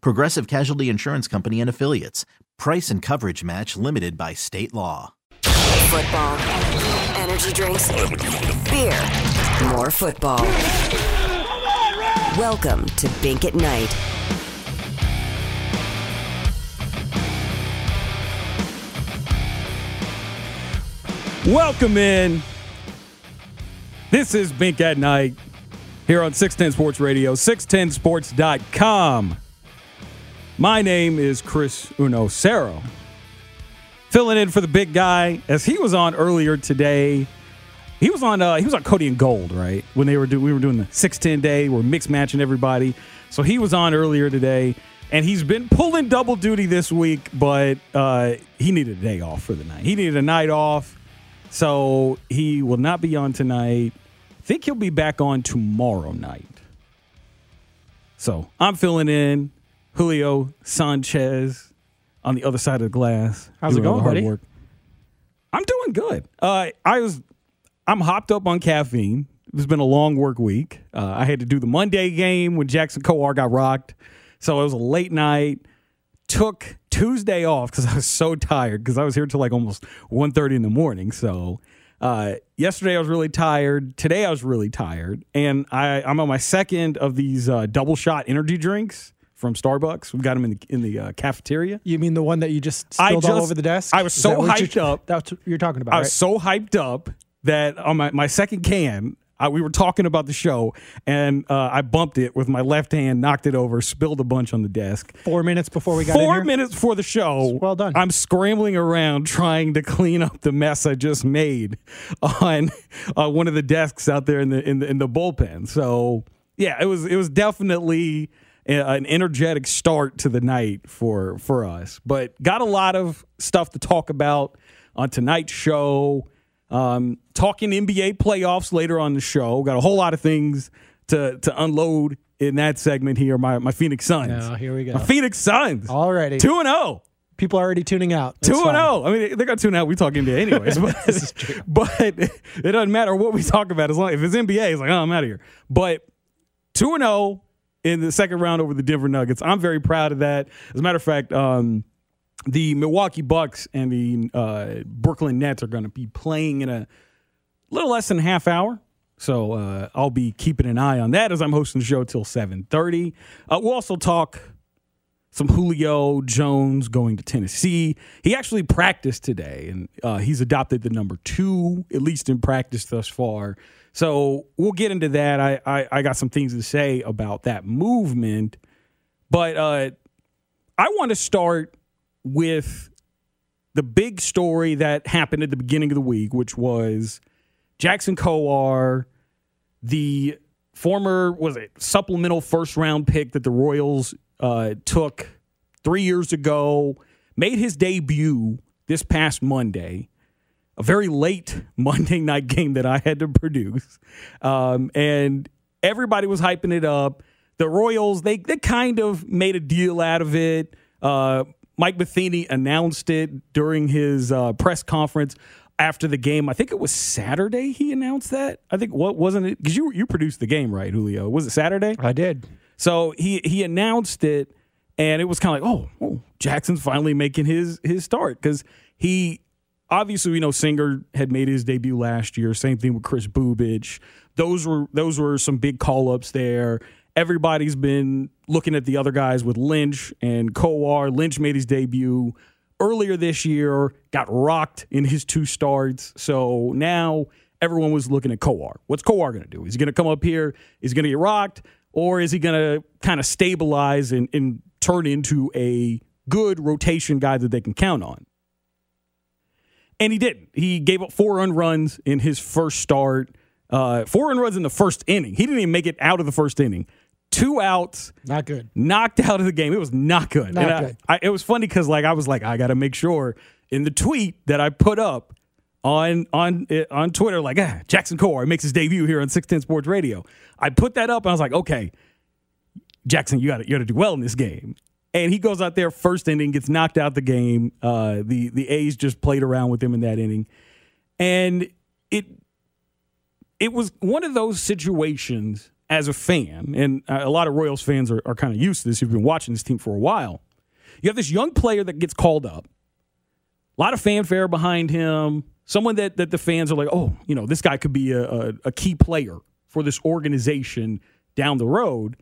Progressive Casualty Insurance Company and Affiliates. Price and coverage match limited by state law. Football, energy drinks, beer, more football. Welcome to Bink at Night. Welcome in. This is Bink at Night here on 610 Sports Radio, 610sports.com. My name is Chris UnoCero. Filling in for the big guy as he was on earlier today. He was on uh, he was on Cody and Gold, right? When they were do, we were doing the 610 day, we're mixed matching everybody. So he was on earlier today and he's been pulling double duty this week, but uh, he needed a day off for the night. He needed a night off. So he will not be on tonight. I think he'll be back on tomorrow night. So I'm filling in Julio Sanchez on the other side of the glass. How's it going, buddy? work. I'm doing good. Uh, I was, I'm hopped up on caffeine. It's been a long work week. Uh, I had to do the Monday game when Jackson Kowar got rocked, so it was a late night. Took Tuesday off because I was so tired because I was here till like almost 1.30 in the morning. So uh, yesterday I was really tired. Today I was really tired, and I, I'm on my second of these uh, double shot energy drinks from Starbucks. We got them in the in the uh, cafeteria. You mean the one that you just spilled all over the desk? I was so hyped up. That's what you're talking about, I right? was so hyped up that on my, my second can, I, we were talking about the show, and uh, I bumped it with my left hand, knocked it over, spilled a bunch on the desk. Four minutes before we got Four minutes before the show, Well done. I'm scrambling around trying to clean up the mess I just made on uh, one of the desks out there in the in the, in the bullpen. So yeah, it was it was definitely an energetic start to the night for for us. But got a lot of stuff to talk about on tonight's show. Um, talking NBA playoffs later on the show. Got a whole lot of things to to unload in that segment here. My my Phoenix Suns. Oh, here we go. My Phoenix Suns. Alrighty. Two and oh. zero. People are already tuning out. That's two and zero. I mean, they got two and out. We talk NBA anyways, but This is true. but it doesn't matter what we talk about as long if it's NBA. It's like, oh, I'm out of here. But two and zero in the second round over the Denver Nuggets. I'm very proud of that. As a matter of fact, um, the Milwaukee Bucks and the uh, Brooklyn Nets are going to be playing in a little less than half hour. So uh, I'll be keeping an eye on that as I'm hosting the show till 7:30. Uh, we'll also talk some Julio Jones going to Tennessee. He actually practiced today, and uh, he's adopted the number two, at least in practice thus far. So we'll get into that. I I, I got some things to say about that movement, but uh, I want to start with the big story that happened at the beginning of the week, which was Jackson Kowar, the former was it supplemental first round pick that the Royals uh, took three years ago, made his debut this past Monday. A very late Monday night game that I had to produce, um, and everybody was hyping it up. The Royals they they kind of made a deal out of it. Uh, Mike Matheny announced it during his uh, press conference after the game. I think it was Saturday. He announced that. I think what wasn't it? Because you you produced the game, right, Julio? Was it Saturday? I did. So he he announced it, and it was kind of like, oh, oh, Jackson's finally making his his start because he obviously we know Singer had made his debut last year. Same thing with Kris Bubic. Those were those were some big call ups there. Everybody's been looking at the other guys with Lynch and Kowar. Lynch made his debut earlier this year, got rocked in his two starts. So now everyone was looking at Kowar. What's Kowar going to do? Is he going to come up here? Is he going to get rocked? Or is he going to kind of stabilize and, and turn into a good rotation guy that they can count on? And he didn't. He gave up four run runs in his first start, uh, four run runs in the first inning. He didn't even make it out of the first inning. Two outs, Not good. knocked out of the game. It was not good. Not And good. I, it was funny because like I was like I got to make sure in the tweet that I put up on on uh, on Twitter like ah, Jackson Kowar makes his debut here on 610 Sports Radio. I put that up and I was like okay, Jackson, you got to you got to do well in this game. And he goes out there first inning, gets knocked out the game. Uh, the the A's just played around with him in that inning, and it it was one of those situations as a fan, and a lot of Royals fans are, are kind of used to this. You've been watching this team for a while. You have this young player that gets called up, a lot of fanfare behind him. Someone that that the fans are like, oh, you know, this guy could be a, a, a key player for this organization down the road.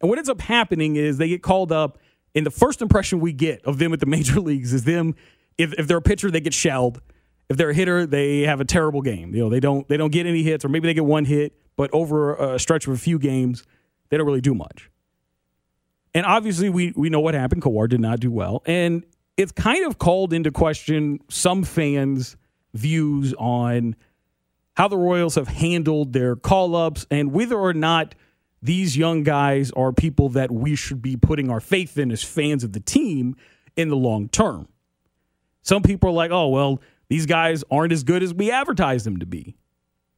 And what ends up happening is they get called up, and the first impression we get of them at the major leagues is them. If, if they're a pitcher, they get shelled. If they're a hitter, they have a terrible game. You know, they don't they don't get any hits, or maybe they get one hit, but over a stretch of a few games, they don't really do much. And obviously, we we know what happened. Kowar did not do well, and it's kind of called into question some fans' views on how the Royals have handled their call ups and whether or not these young guys are people that we should be putting our faith in as fans of the team in the long term. Some people are like, oh, well, these guys aren't as good as we advertised them to be.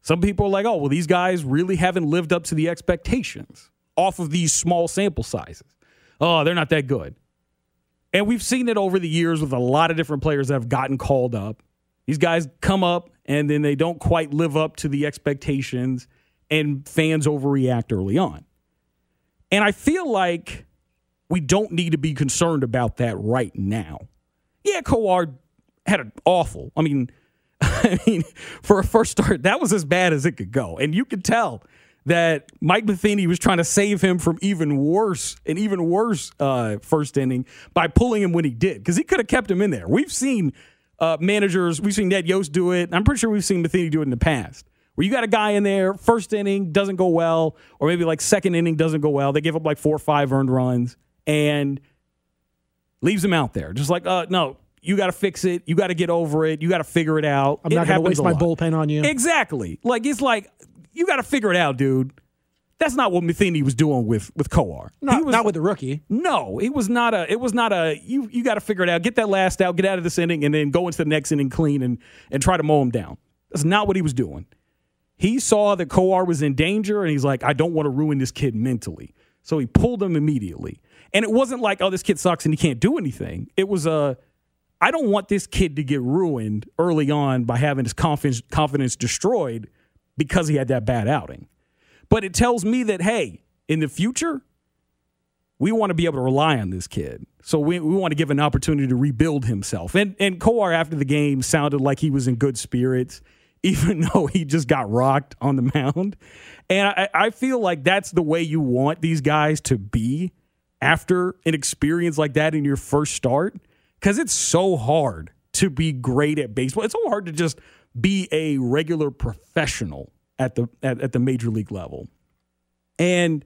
Some people are like, oh, well, these guys really haven't lived up to the expectations off of these small sample sizes. Oh, they're not that good. And we've seen it over the years with a lot of different players that have gotten called up. These guys come up and then they don't quite live up to the expectations, and fans overreact early on. And I feel like we don't need to be concerned about that right now. Yeah, Kowar had an awful. I mean, I mean, for a first start, that was as bad as it could go, and you could tell that Mike Matheny was trying to save him from even worse, an even worse uh, first inning by pulling him when he did, because he could have kept him in there. We've seen uh, managers, we've seen Ned Yost do it. I'm pretty sure we've seen Matheny do it in the past, where you got a guy in there, first inning doesn't go well, or maybe like second inning doesn't go well. They give up like four or five earned runs and leaves him out there, just like, uh, no. You got to fix it. You got to get over it. You got to figure it out. I'm It not going to waste my bullpen on you. Exactly. Like it's like you got to figure it out, dude. That's not what Matheny was doing with with Kowar. not, he was, not with the rookie. no, it was not a. It was not a. You you got to figure it out. Get that last out. Get out of this inning, and then go into the next inning clean and and try to mow him down. That's not what he was doing. He saw that Kowar was in danger, and he's like, I don't want to ruin this kid mentally. So he pulled him immediately. And it wasn't like, oh, this kid sucks and he can't do anything. It was a, I don't want this kid to get ruined early on by having his confidence confidence destroyed because he had that bad outing. But it tells me that hey, in the future, we want to be able to rely on this kid. So we, we want to give an opportunity to rebuild himself. And and Kowar after the game sounded like he was in good spirits, even though he just got rocked on the mound. And I, I feel like that's the way you want these guys to be after an experience like that in your first start. Because it's so hard to be great at baseball. It's so hard to just be a regular professional at the at, at the major league level. And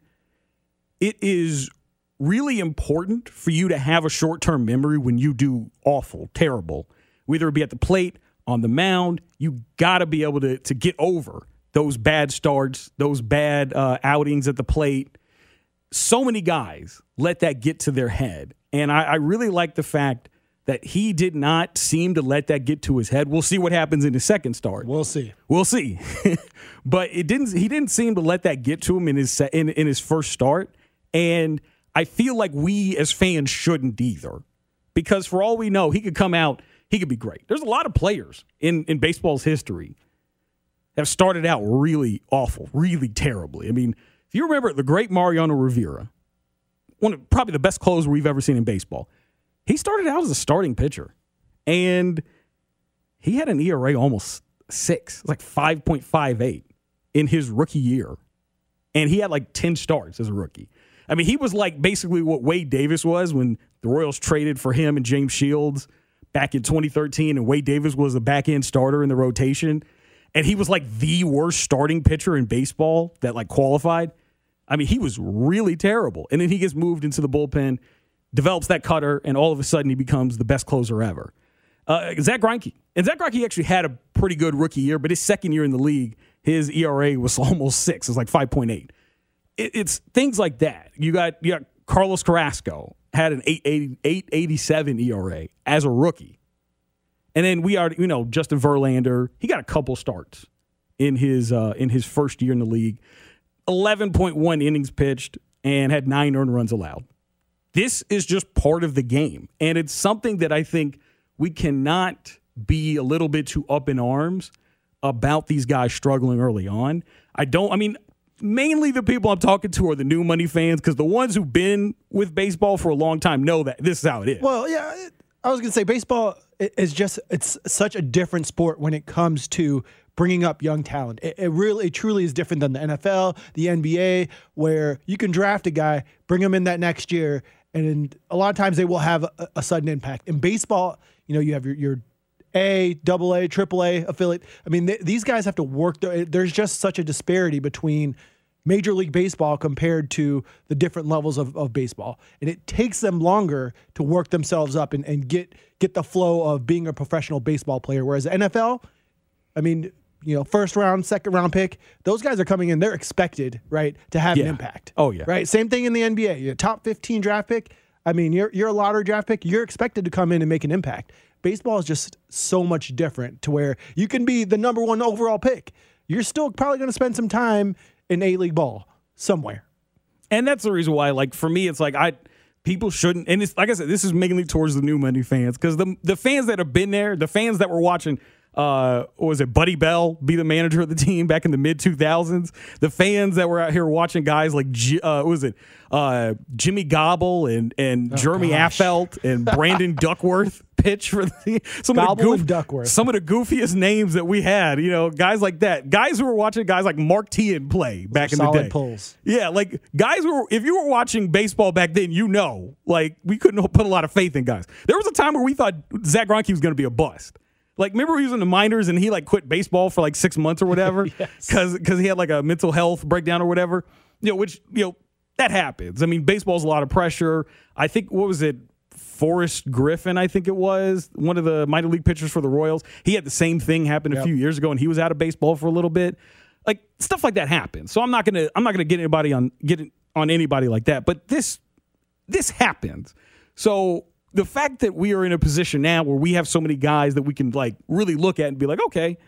it is really important for you to have a short term memory when you do awful, terrible, whether it be at the plate, on the mound. You got to be able to, to get over those bad starts, those bad uh, outings at the plate. So many guys let that get to their head. And I, I really like the fact that he did not seem to let that get to his head. We'll see what happens in his second start. We'll see. We'll see. but it didn't he didn't seem to let that get to him in his in, in his first start. And I feel like we as fans shouldn't either. Because for all we know, he could come out, he could be great. There's a lot of players in, in baseball's history have started out really awful, really terribly. I mean, if you remember the great Mariano Rivera, one of probably the best closer we've ever seen in baseball. He started out as a starting pitcher. And he had an ERA almost six, like 5.58 in his rookie year. And he had like 10 starts as a rookie. I mean, he was like basically what Wade Davis was when the Royals traded for him and James Shields back in 2013, and Wade Davis was a back end starter in the rotation, and he was like the worst starting pitcher in baseball that like qualified. I mean, he was really terrible. And then he gets moved into the bullpen, develops that cutter, and all of a sudden he becomes the best closer ever. Uh, Zack Greinke. And Zack Greinke actually had a pretty good rookie year, but his second year in the league, his ERA was almost six. It was like 5.8. It, it's things like that. You got, you got Carlos Carrasco had an 880, 887 ERA as a rookie. And then we are, you know, Justin Verlander, he got a couple starts in his uh, in his first year in the league. 11.1 innings pitched and had nine earned runs allowed. This is just part of the game. And it's something that I think we cannot be a little bit too up in arms about these guys struggling early on. I don't, I mean, mainly the people I'm talking to are the new money fans because the ones who've been with baseball for a long time know that this is how it is. Well, yeah, I was to say baseball is just it's such a different sport when it comes to bringing up young talent. It, it really it truly is different than the NFL, the NBA where you can draft a guy, bring him in that next year and a lot of times they will have a, a sudden impact. In baseball, you know, you have your your a, double A, triple A affiliate. I mean, th- these guys have to work. Their, there's just such a disparity between Major League Baseball compared to the different levels of, of baseball. And it takes them longer to work themselves up and, and get get the flow of being a professional baseball player. Whereas NFL, I mean, you know, first round, second round pick, those guys are coming in, they're expected, right, to have an impact. Oh, yeah. Right. Same thing in the NBA. Your top 15 draft pick. I mean, you're you're a lottery draft pick. You're expected to come in and make an impact. Baseball is just so much different to where you can be the number one overall pick. You're still probably going to spend some time in A League ball somewhere. And that's the reason why, like, for me, it's like I people shouldn't. And it's like I said, this is mainly towards the new money fans because the the fans that have been there, the fans that were watching. Uh, was it Buddy Bell be the manager of the team back in the mid 2000s? The fans that were out here watching guys like uh, what was it uh, Jimmy Gobble and and Jeremy gosh. Affeldt and Brandon Duckworth pitch for the some of the Duckworth. some of the goofiest names that we had. You know, guys like that, guys who were watching guys like Mark Teahen play back in the Solid day. pulls. Yeah, like guys were if you were watching baseball back then, you know, like we couldn't put a lot of faith in guys. There was a time where we thought Zack Greinke was going to be a bust. Like remember he was in the minors and he like quit baseball for like 6 months or whatever cuz cuz he had like a mental health breakdown or whatever. You know, which, you know, that happens. I mean, baseball's a lot of pressure. I think what was it Forrest Griffin, I think it was, one of the minor league pitchers for the Royals. He had the same thing happen a few years ago and he was out of baseball for a little bit. Like stuff like that happens. So I'm not going to I'm not going to get anybody on get on anybody like that, but this this happens. So the fact that we are in a position now where we have so many guys that we can like really look at and be like, okay,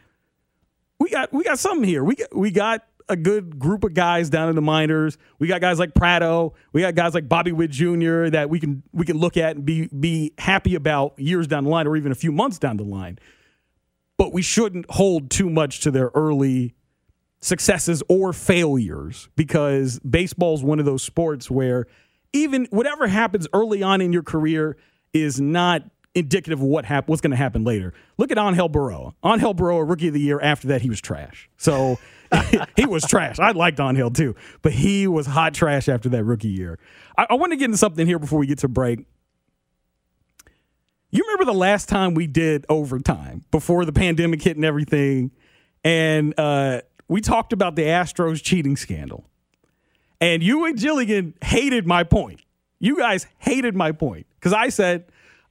we got we got something here. We got we got a good group of guys down in the minors. We got guys like Pratto. We got guys like Bobby Witt Jr. that we can we can look at and be be happy about years down the line or even a few months down the line. But we shouldn't hold too much to their early successes or failures because baseball is one of those sports where even whatever happens early on in your career is not indicative of what hap- what's going to happen later. Look at Angel Berroa. Angel Berroa, rookie of the year. After that, he was trash. So he was trash. I liked Angel too, but he was hot trash after that rookie year. I, I want to get into something here before we get to break. You remember the last time we did overtime before the pandemic hit and everything, and uh, we talked about the Astros cheating scandal. And you and Jilligan hated my point. You guys hated my point because I said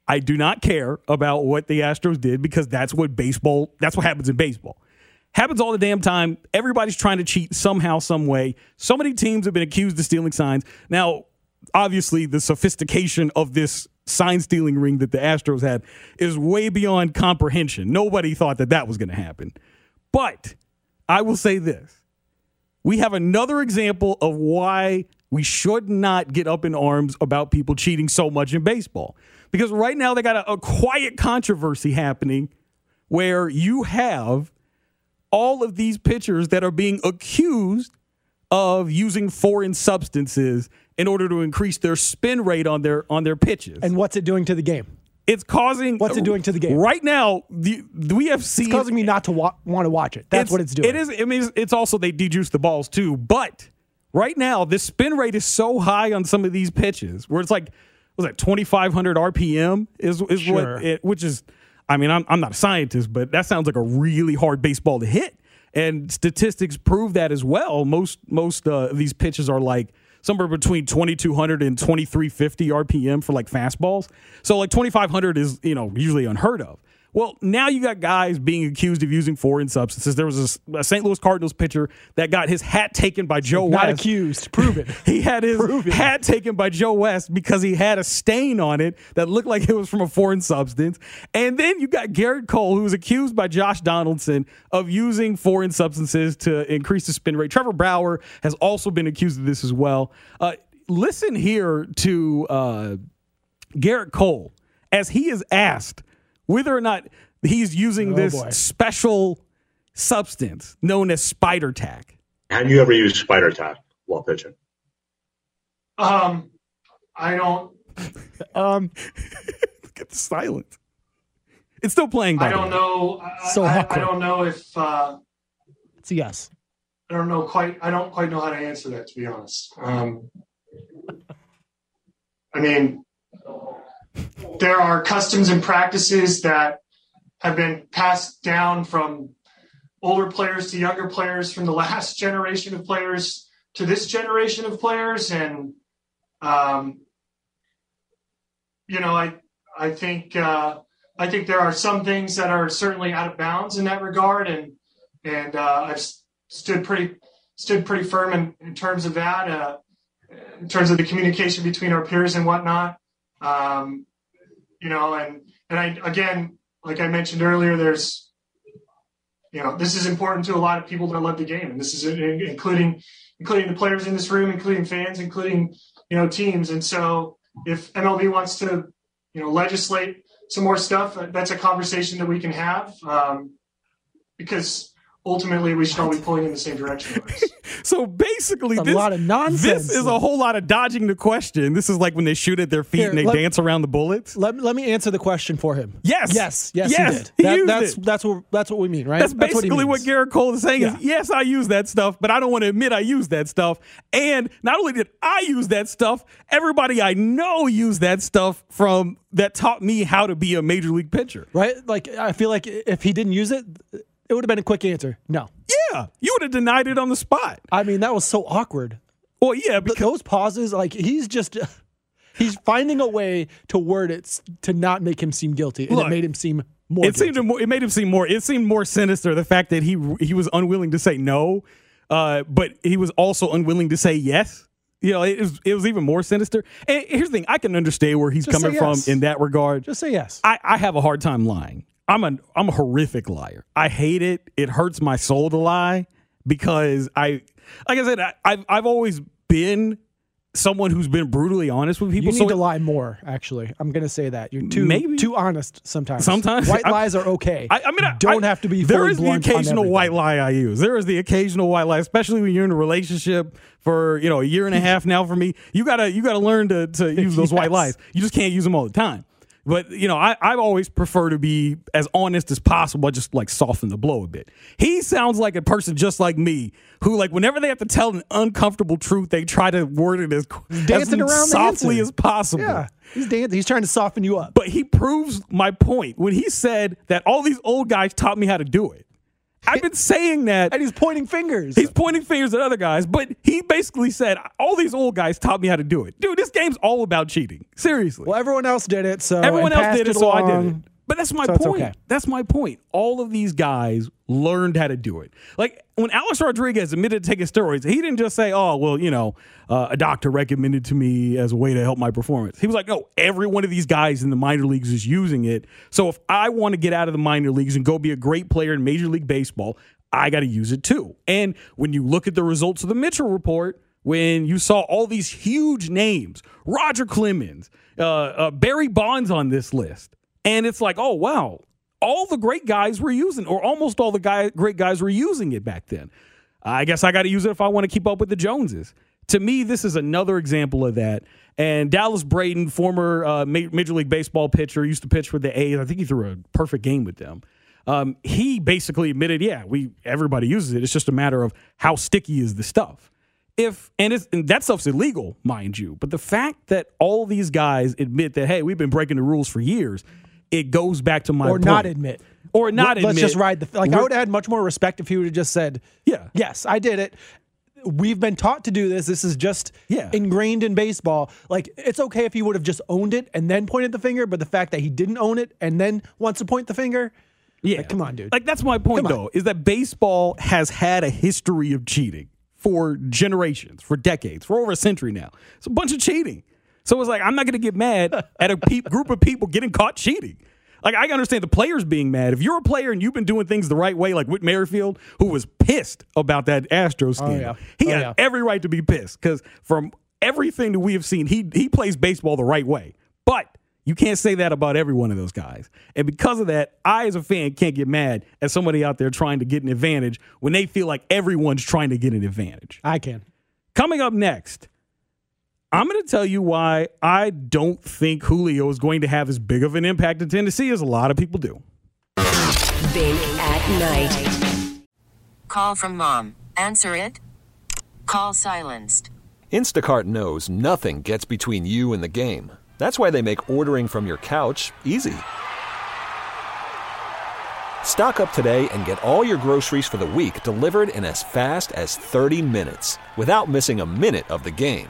I do not care about what the Astros did because that's what baseball, that's what happens in baseball. Happens all the damn time. Everybody's trying to cheat somehow, some way. So many teams have been accused of stealing signs. Now, obviously, the sophistication of this sign stealing ring that the Astros had is way beyond comprehension. Nobody thought that that was going to happen. But I will say this we have another example of why we should not get up in arms about people cheating so much in baseball. Because right now they got a, a quiet controversy happening where you have all of these pitchers that are being accused of using foreign substances in order to increase their spin rate on their on their pitches. And what's it doing to the game? it's causing What's it doing to the game? Right now, the, we have seen It's causing me not to wa- want to watch it. That's what it's doing. It is. I mean, it's, it's also they dejuice the balls too. But right now, the spin rate is so high on some of these pitches where it's like was that 2500 RPM is is Sure. what it, which is I mean I'm I'm not a scientist but that sounds like a really hard baseball to hit. And statistics prove that as well. Most most uh, these pitches are like somewhere between 2200 and 2350 RPM for like fastballs. So like 2500 is you know usually unheard of well, now you got guys being accused of using foreign substances. There was a, a St. Louis Cardinals pitcher that got his hat taken by Joe Not West. accused. Prove it. He had his it. hat taken by Joe West because he had a stain on it that looked like it was from a foreign substance. And then you got Gerrit Cole, who was accused by Josh Donaldson of using foreign substances to increase the spin rate. Trevor Bauer has also been accused of this as well. Uh, listen here to uh, Gerrit Cole as he is asked whether or not he's using Oh, this boy. special substance known as spider tack. Have you ever used spider tack while pitching? Um, I don't. Um, Look at the silence. It's still playing. By I don't way. know. I, So I, I don't know if. Uh, it's a yes. I don't know quite. I don't quite know how to answer that, to be honest. Um, I mean, there are customs and practices that have been passed down from older players to younger players, from the last generation of players to this generation of players, and um, you know, I I think uh, I think there are some things that are certainly out of bounds in that regard, and and uh, I've stood pretty stood pretty firm in, in terms of that, uh, in terms of the communication between our peers and whatnot. Um, you know, and and I again, like I mentioned earlier, there's you know this is important to a lot of people that love the game, and this is including including the players in this room, including fans, including you know teams, and so if MLB wants to you know legislate some more stuff, that's a conversation that we can have um, because ultimately we should all be pulling in the same direction. So basically, A this, lot of nonsense. This is a whole lot of dodging the question. This is like when they shoot at their feet Here, and they let- dance around the bullets. Let, let me answer the question for him. Yes. Yes. Yes. Yes, He did. he That- used that's it. that's what that's what we mean, right? That's what he basically what means. Gerrit Cole is saying Yeah. is yes, I use that stuff, but I don't want to admit I use that stuff. And not only did I use that stuff, everybody I know used that stuff from that taught me how to be a major league pitcher. right? Like I feel like if he didn't use it, it would have been a quick answer. No. Yeah, you would have denied it on the spot. I mean, that was so awkward. Well, yeah, because Those pauses, like he's just he's finding a way to word it to not make him seem guilty, and Look, it made him seem more. it seemed guilty. more, it made him seem more it seemed more sinister the fact that he he was unwilling to say no uh, but he was also unwilling to say yes you know it was it was even more sinister and here's the thing i can understand where he's Just coming say from in that regard Just say yes. I, I have a hard time lying i'm a i'm a horrific liar i hate it it hurts my soul to lie because i like i said I, I've, I've always been someone who's been brutally honest with people you need so to lie more. Actually, I'm gonna say that you're too Maybe. too honest sometimes. Sometimes. white I- lies are okay. I, I mean, I, don't have to be. There is the occasional white lie I use. There is the occasional white lie, especially when you're in a relationship for you know a year and a half now. For me, you gotta you gotta learn to to use those white lies. You just can't use them all the time. But you know, I I always prefer to be as honest as possible. I just like soften the blow a bit. He sounds like a person just like me, who like whenever they have to tell an uncomfortable truth, they try to word it as, as dancing around softly as possible. Yeah, he's dancing. He's trying to soften you up. But he proves my point when he said that all these old guys taught me how to do it. I've been saying that. and he's pointing fingers. He's pointing fingers at other guys, but he basically said all these old guys taught me how to do it. Dude, this game's all about cheating. Seriously. well, everyone else did it, so Everyone else did it, so I did it. But that's my So point. okay. That's my point. All of these guys learned how to do it. Like when Alex Rodriguez admitted to taking steroids, he didn't just say, "Oh, well, you know, uh, a doctor recommended to me as a way to help my performance." He was like, "No, every one of these guys in the minor leagues is using it. So if I want to get out of the minor leagues and go be a great player in Major League Baseball, I got to use it too." And when you look at the results of the Mitchell report, when you saw all these huge names, Roger Clemens, uh, uh, Barry Bonds on this list, and it's like, oh wow, all the great guys were using, or almost all the guy, great guys were using it back then. I guess I got to use it if I want to keep up with the Joneses. To me, this is another example of that. And Dallas Braden, former uh, Major League Baseball pitcher, used to pitch for the A's. I think he threw a perfect game with them. Um, he basically admitted, yeah, we everybody uses it. It's just a matter of how sticky is the stuff. if and, and that stuff's illegal, mind you, but the fact that all these guys admit that hey, we've been breaking the rules for years, it goes back to my or point. not admit. or not Let's admit. just ride the. Like I We're- would have had much more respect if he would have just said, Yeah. yes, I did it." We've been taught to do this. This is just Yeah. ingrained in baseball. Like it's okay if he would have just owned it and then pointed the finger, but the fact that he didn't own it and then wants to point the finger, Yeah. Like, come on, dude. Like that's my point though, is that baseball has had a history of cheating for generations, for decades, for over a century now. It's a bunch of cheating. So it's like I'm not going to get mad at a peop group of people getting caught cheating. Like I understand the players being mad. If you're a player and you've been doing things the right way, like Whit Merrifield, who was pissed about that Astros oh, scandal, yeah. he Oh, had yeah. every right to be pissed because from everything that we have seen, he he plays baseball the right way. But you can't say that about every one of those guys. And because of that, I as a fan can't get mad at somebody out there trying to get an advantage when they feel like everyone's trying to get an advantage. I can. Coming up next, I'm going to tell you why I don't think Julio is going to have as big of an impact in Tennessee as a lot of people do. Bink at night. Call from mom. Answer it. Call silenced. Instacart knows nothing gets between you and the game. That's why they make ordering from your couch easy. Stock up today and get all your groceries for the week delivered in as fast as 30 minutes without missing a minute of the game.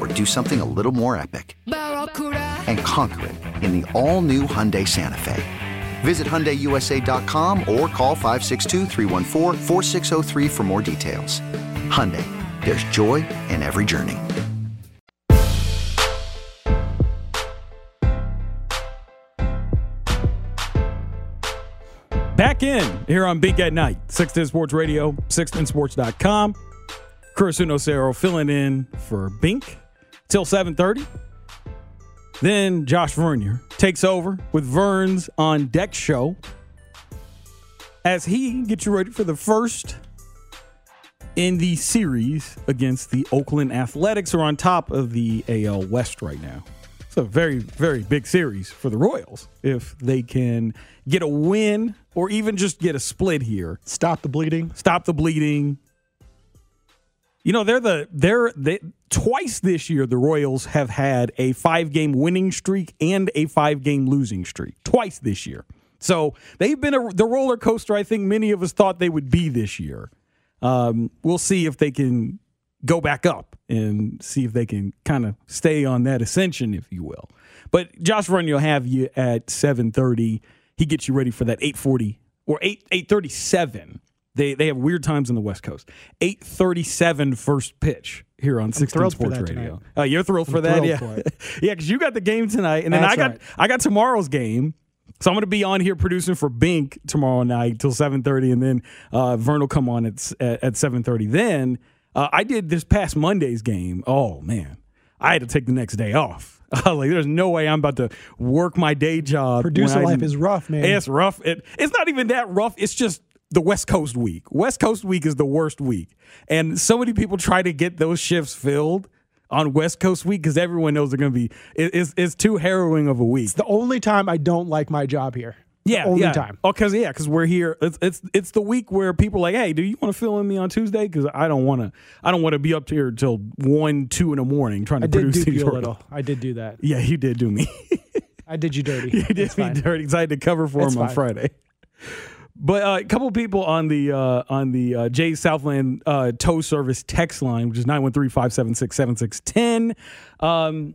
or do something a little more epic? And conquer it in the all new Hyundai Santa Fe. Visit HyundaiUSA.com or call 562-314-4603 for more details. Hyundai, there's joy in every journey. Back in here on Bink at Night, 610 Sports Radio, 610sports.com. Chris UnoCero filling in for Bink till 7.30. Then Josh Vernier takes over with Vern's on deck show as he gets you ready for the first in the series against the Oakland Athletics, who are on top of the AL West right now. It's a very, very big series for the Royals if they can get a win or even just get a split here. Stop the bleeding. Stop the bleeding. You know, they're the they're they twice this year the Royals have had a five game winning streak and a five game losing streak. Twice this year. So they've been a, the roller coaster I think many of us thought they would be this year. Um, we'll see if they can go back up and see if they can kind of stay on that ascension, if you will. But Josh Vernier will have you at 7:30. He gets you ready for that 8:40 or 8 8:37. They they have weird times on the West Coast. 8:37 first pitch here on 16 thrilled for Sports that Radio. Uh, you're thrilled I'm for that, thrilled yeah, for yeah, because you got the game tonight, and then That's I got right. I got tomorrow's game. So I'm going to be on here producing for Bink tomorrow night till 7:30, and then uh, Vern will come on at at, at 7:30. Then uh, I did this past Monday's game. Oh man, I had to take the next day off. Like, there's no way I'm about to work my day job. Producer life is rough, man. It's rough. It, it's not even that rough. It's just the West Coast week. West Coast week is the worst week, and so many people try to get those shifts filled on West Coast week because everyone knows they're going to be. It, it's it's too harrowing of a week. It's the only time I don't like my job here. Yeah, only yeah. time. Oh, cause yeah, because we're here. It's it's it's the week where people are like, hey, do you want to fill in me on Tuesday? Because I don't want to. I don't want to be up here till one, two in the morning trying to I did produce do these you a little. I did do that. Yeah, you did do me. I did you dirty. you did It's me fine. dirty. 'cause I had to cover for It's him on. Friday. But uh, a couple people on the uh, on the uh, Jay Southland uh, tow service text line, which is 913-576-7610. Um,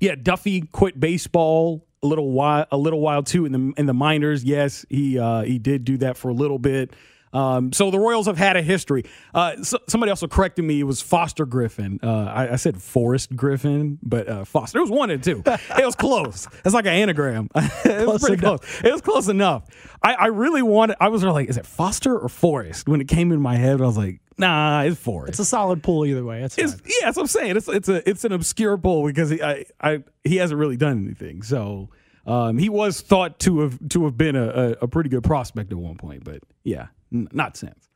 yeah, Duffy quit baseball a little while a little while too in the in the minors. Yes, he uh, he did do that for a little bit. Um, so the Royals have had a history. Uh, so, somebody also corrected me. It was Foster Griffin. Uh, I, I, said Forrest Griffin, but uh, Foster. It was one and two. It was close. It's like an anagram. it was pretty enough. close. It was close enough. I, I really wanted. I was like, is it Foster or Forrest? When it came in my head, I was like, Nah, it's Forrest. It's a solid pull either way. It's, it's yeah, that's what I'm saying. It's it's a it's an obscure pull because he I, I he hasn't really done anything. So um, he was thought to have to have been a, a, pretty good prospect at one point, but yeah, n- not since.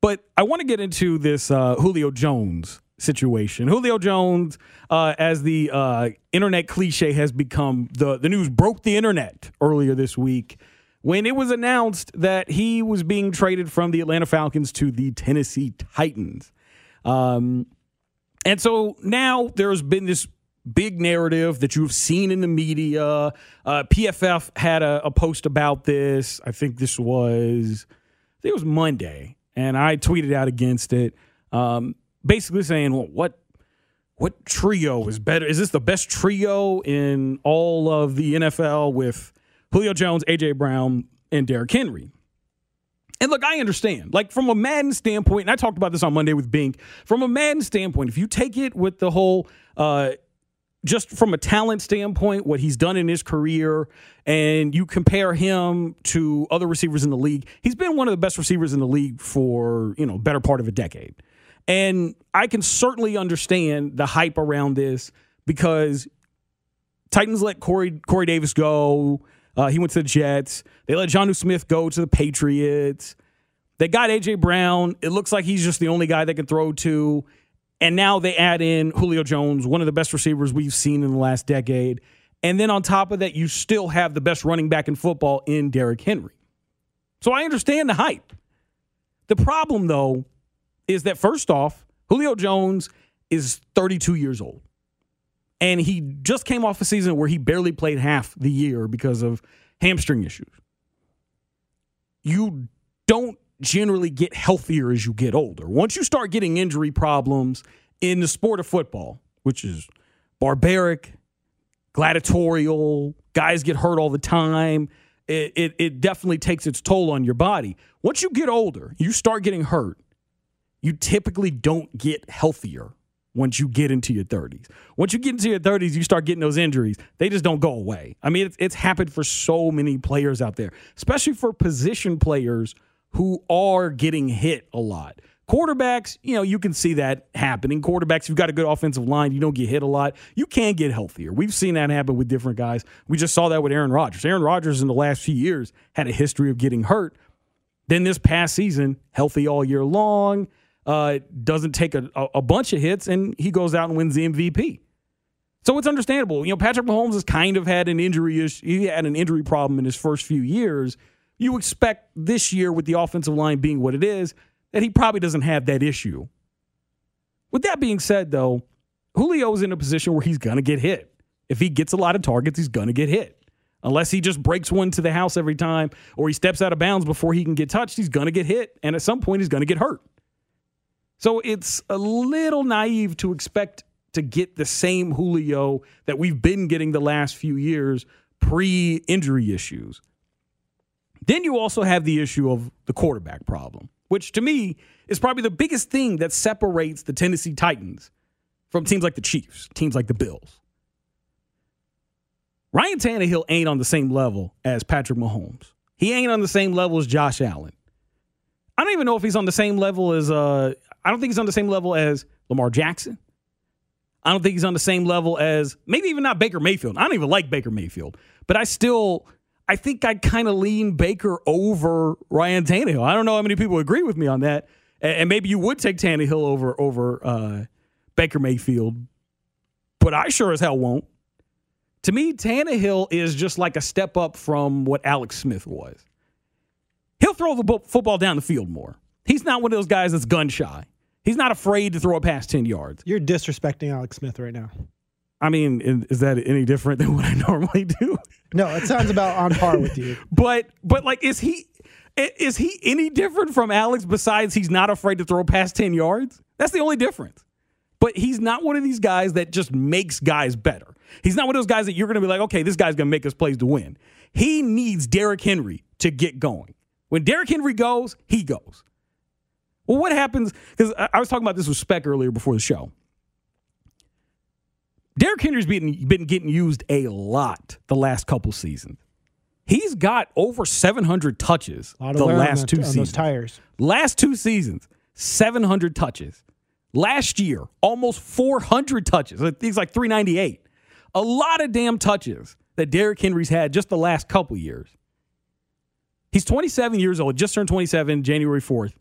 But I want to get into this uh, Julio Jones situation. Julio Jones, uh, as the uh, internet cliche has become, the the news broke the internet earlier this week when it was announced that he was being traded from the Atlanta Falcons to the Tennessee Titans. Um, and so now there's been this big narrative that you've seen in the media. Uh, PFF had a, a, post about this. I think this was, I think it was Monday, and I tweeted out against it, um, basically saying, well, what what trio is better? Is this the best trio in all of the NFL with Julio Jones, AJ Brown, and Derrick Henry. And look, I understand. Like from a Madden standpoint, and I talked about this on Monday with Bink. From a Madden standpoint, if you take it with the whole, uh, just from a talent standpoint, what he's done in his career, and you compare him to other receivers in the league, he's been one of the best receivers in the league for you know better part of a decade. And I can certainly understand the hype around this because Titans let Corey Corey Davis go. Uh, he went to the Jets. They let Jonnu Smith go to the Patriots. They got AJ Brown. It looks like he's just the only guy they can throw to. And now they add in Julio Jones, one of the best receivers we've seen in the last decade. And then on top of that, you still have the best running back in football in Derrick Henry. So I understand the hype. The problem, though, is that first off, Julio Jones is 32 years old. And he just came off a season where he barely played half the year because of hamstring issues. You don't generally get healthier as you get older. Once you start getting injury problems in the sport of football, which is barbaric, gladiatorial, guys get hurt all the time. It, it, it, definitely takes its toll on your body. Once you get older, you start getting hurt. You typically don't get healthier once you get into your 30s. Once you get into your 30s, you start getting those injuries. They just don't go away. I mean, it's, it's happened for so many players out there, especially for position players who are getting hit a lot. Quarterbacks, you know, you can see that happening. Quarterbacks, you've got a good offensive line, you don't get hit a lot. You can get healthier. We've seen that happen with different guys. We just saw that with Aaron Rodgers. Aaron Rodgers in the last few years had a history of getting hurt. Then this past season, healthy all year long uh, doesn't take a, a bunch of hits, and he goes out and wins the MVP. So it's understandable. You know, Patrick Mahomes has kind of had an injury issue. He had an injury problem in his first few years. You expect this year, with the offensive line being what it is, that he probably doesn't have that issue. With that being said, though, Julio's in a position where he's going to get hit. If he gets a lot of targets, he's going to get hit. Unless he just breaks one to the house every time or he steps out of bounds before he can get touched, he's going to get hit. And at some point, he's going to get hurt. So it's a little naive to expect to get the same Julio that we've been getting the last few years pre injury issues. Then you also have the issue of the quarterback problem, which to me is probably the biggest thing that separates the Tennessee Titans from teams like the Chiefs, teams like the Bills. Ryan Tannehill ain't on the same level as Patrick Mahomes. He ain't on the same level as Josh Allen. I don't even know if he's on the same level as uh, I don't think he's on the same level as Lamar Jackson. I don't think he's on the same level as maybe even not Baker Mayfield. I don't even like Baker Mayfield, but I still I think I'd kind of lean Baker over Ryan Tannehill. I don't know how many people agree with me on that, and maybe you would take Tannehill over over uh, Baker Mayfield, but I sure as hell won't. To me, Tannehill is just like a step up from what Alex Smith was. He'll throw the football down the field more. He's not one of those guys that's gun shy. He's not afraid to throw it past 10 yards. You're disrespecting Alex Smith right now. I mean, is that any different than what I normally do? No, it sounds about on par with you. but but like is he is he any different from Alex besides he's not afraid to throw past 10 yards? That's the only difference. But he's not one of these guys that just makes guys better. He's not one of those guys that you're going to be like, okay, this guy's going to make us plays to win. He needs Derrick Henry to get going. When Derrick Henry goes, he goes. Well, what happens? Because I was talking about this with Spec earlier before the show. Derrick Henry's been, been getting used a lot the last couple seasons. He's got over 700 touches the last two on seasons. tires. Last two seasons, 700 touches. Last year, almost 400 touches. It's like 398. A lot of damn touches that Derrick Henry's had just the last couple years. He's 27 years old, just turned 27 January 4th.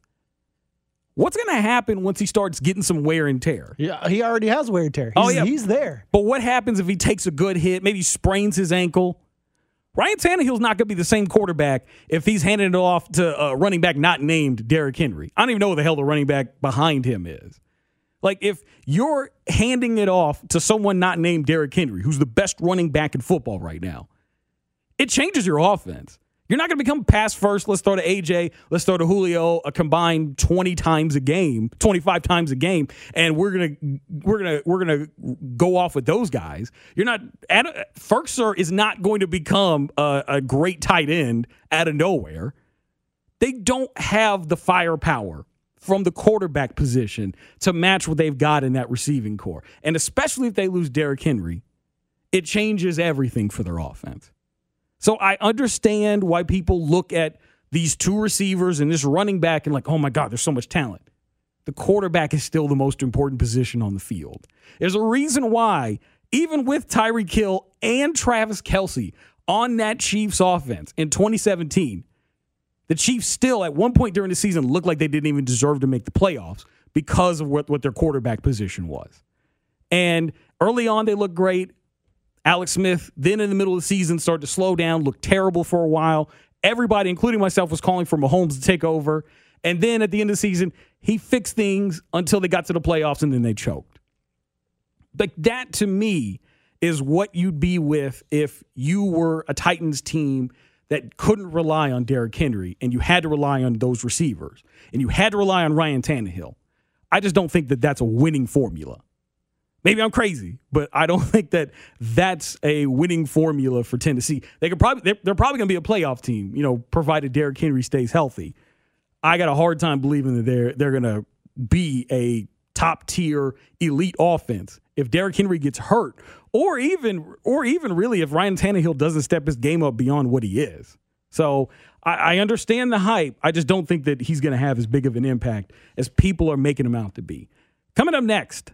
What's going to happen once he starts getting some wear and tear? Yeah, he already has wear and tear. Oh, he's, Oh, yeah. he's there. But what happens if he takes a good hit, maybe sprains his ankle? Ryan Tannehill's not going to be the same quarterback if he's handing it off to a running back not named Derrick Henry. I don't even know who the hell the running back behind him is. Like, if you're handing it off to someone not named Derrick Henry, who's the best running back in football right now, it changes your offense. You're not going to become pass first. Let's throw to AJ. Let's throw to Julio a combined 20 times a game, 25 times a game, and we're gonna we're gonna we're gonna go off with those guys. You're not. Firkser is not going to become a, a great tight end out of nowhere. They don't have the firepower from the quarterback position to match what they've got in that receiving core, and especially if they lose Derrick Henry, it changes everything for their offense. So I understand why people look at these two receivers and this running back and like, oh my God, there's so much talent. The quarterback is still the most important position on the field. There's a reason why, even with Tyreek Hill and Travis Kelce on that Chiefs offense in 2017, the Chiefs still at one point during the season looked like they didn't even deserve to make the playoffs because of what, what their quarterback position was. And early on, they looked great. Alex Smith, then in the middle of the season, started to slow down, looked terrible for a while. Everybody, including myself, was calling for Mahomes to take over. And then at the end of the season, he fixed things until they got to the playoffs and then they choked. Like that to me is what you'd be with if you were a Titans team that couldn't rely on Derrick Henry and you had to rely on those receivers and you had to rely on Ryan Tannehill. I just don't think that that's a winning formula. Maybe I'm crazy, but I don't think that that's a winning formula for Tennessee. They could probably they're, they're probably going to be a playoff team, you know, provided Derrick Henry stays healthy. I got a hard time believing that they're they're going to be a top tier elite offense if Derrick Henry gets hurt, or even or even really if Ryan Tannehill doesn't step his game up beyond what he is. So I, I understand the hype. I just don't think that he's going to have as big of an impact as people are making him out to be. Coming up next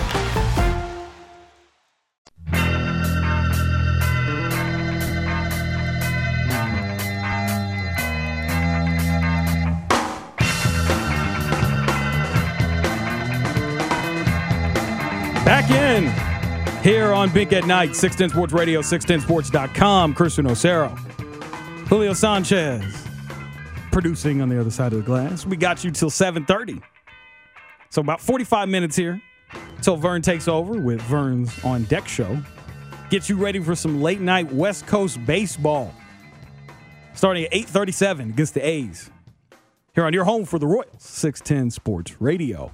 Here on Bink at Night, 610 Sports Radio, 610sports.com. Chris UnoCero, Julio Sanchez, producing on the other side of the glass. We got you till 7.30. So about 45 minutes here till Vern takes over with Vern's On Deck show. Get you ready for some late night West Coast baseball. Starting at 8.37 against the A's. Here on your home for the Royals, 610 Sports Radio.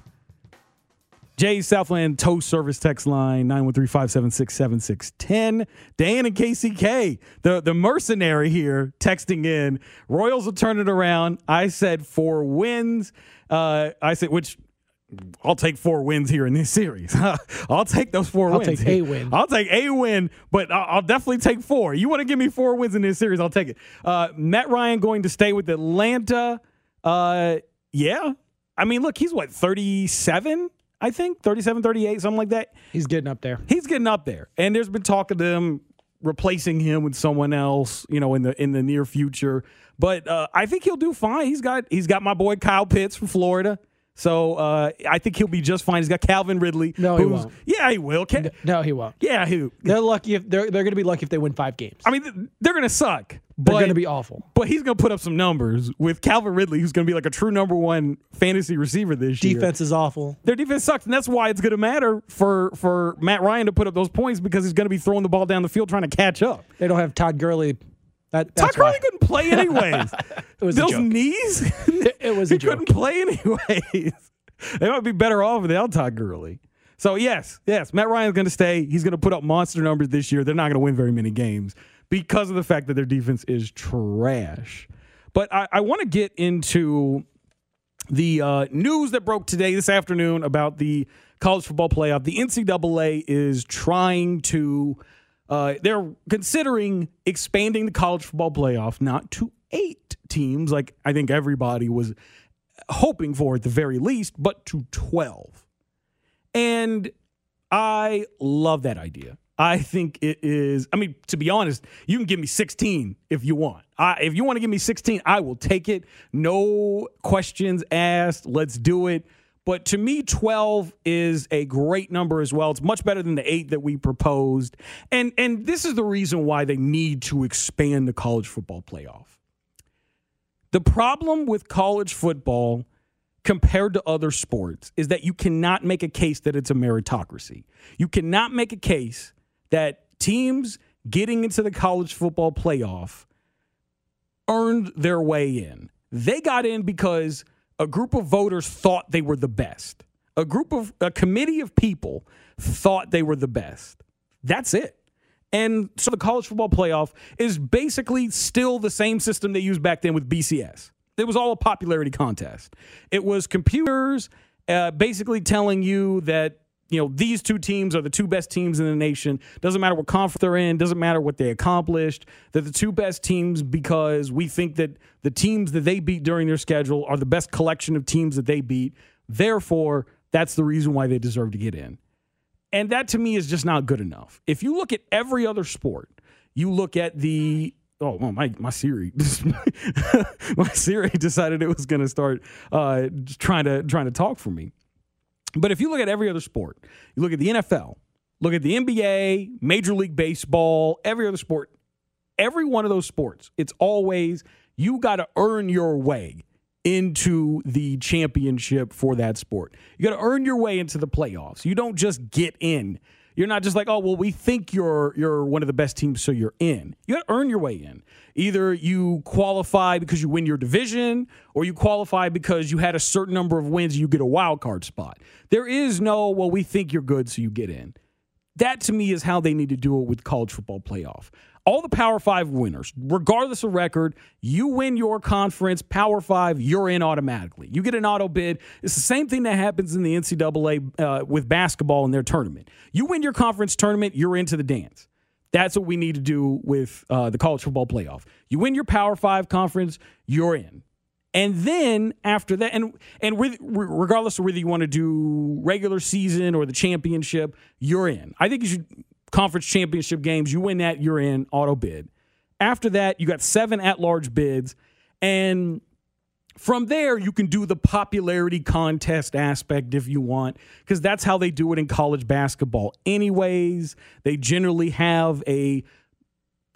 Jay Southland Toast Service text line 913-576-7610. Dan and KCK, the, the mercenary here, texting in. Royals will turn it around. I said four wins. Uh, I said, which I'll take four wins here in this series. I'll take those 4 I'll wins. take a win. I'll take a win, but I'll, I'll definitely take four. You want to give me four wins in this series? I'll take it. Uh, Matt Ryan going to stay with Atlanta. Uh, yeah. I mean, look, he's what, 37? I think 37, 38, something like that. He's getting up there. He's getting up there. And there's been talk of them replacing him with someone else, you know, in the in the near future. But uh, I think he'll do fine. He's got he's got my boy Kyle Pitts from Florida. So uh, I think he'll be just fine. He's got Calvin Ridley. No, he won't. Yeah, he will. Ca- No, he won't. yeah, who? They're lucky if they're they're going to be lucky if they win five games. I mean, they're gonna suck. But, They're going to be awful. But he's gonna put up some numbers with Calvin Ridley, who's gonna be like a true number one fantasy receiver this year. Defense is awful. Their defense sucks, and that's why it's going to matter for for Matt Ryan to put up those points because he's going to be throwing the ball down the field trying to catch up. They don't have Todd Gurley. That, Todd that's why. Gurley couldn't play anyways. It was Those joke. knees, It was a he joke. couldn't play anyways. they might be better off without Todd Gurley. So yes, yes, Matt Ryan's going to stay. He's going to put up monster numbers this year. They're not going to win very many games because of the fact that their defense is trash. But I, I want to get into the uh, news that broke today, this afternoon, about the college football playoff. The NCAA is trying to, uh, they're considering expanding the college football playoff not to eight teams, like I think everybody was hoping for at the very least, but to 12. And I love that idea. I think it is. I mean, to be honest, you can give me 16 if you want. I, if you want to give me 16, I will take it. No questions asked. Let's do it. But to me, 12 is a great number as well. It's much better than the eight that we proposed. And and this is the reason why they need to expand the college football playoff. The problem with college football compared to other sports is that you cannot make a case that it's a meritocracy. You cannot make a case that teams getting into the college football playoff earned their way in. They got in because a group of voters thought they were the best. A group of a committee of people thought they were the best. That's it. And so the college football playoff is basically still the same system they used back then with BCS. It was all a popularity contest. It was computers uh, basically telling you that you know these two teams are the two best teams in the nation. Doesn't matter what conference they're in. Doesn't matter what they accomplished. They're the two best teams because we think that the teams that they beat during their schedule are the best collection of teams that they beat. Therefore, that's the reason why they deserve to get in. And that to me is just not good enough. If you look at every other sport, you look at the oh well, my my Siri my Siri decided it was going to start uh, trying to trying to talk for me. But if you look at every other sport, you look at the NFL, look at the NBA, Major League Baseball, every other sport, every one of those sports, it's always you got to earn your way into the championship for that sport. You got to earn your way into the playoffs. You don't just get in. You're not just like, oh well, we think you're you're one of the best teams, so you're in. You got to earn your way in. Either you qualify because you win your division, or you qualify because you had a certain number of wins, you get a wild card spot. There is no, well, we think you're good, so you get in. That to me is how they need to do it with college football playoff. All the Power Five winners, regardless of record, you win your conference, Power Five, you're in automatically. You get an auto bid. It's the same thing that happens in the NCAA uh, with basketball in their tournament. You win your conference tournament, you're into the dance. That's what we need to do with uh, the college football playoff. You win your Power Five conference, you're in. And then after that, and and with, regardless of whether you want to do regular season or the championship, you're in. I think you should conference championship games. You win that, you're in. Auto bid. After that, you got seven at large bids, and from there you can do the popularity contest aspect if you want, because that's how they do it in college basketball. Anyways, they generally have a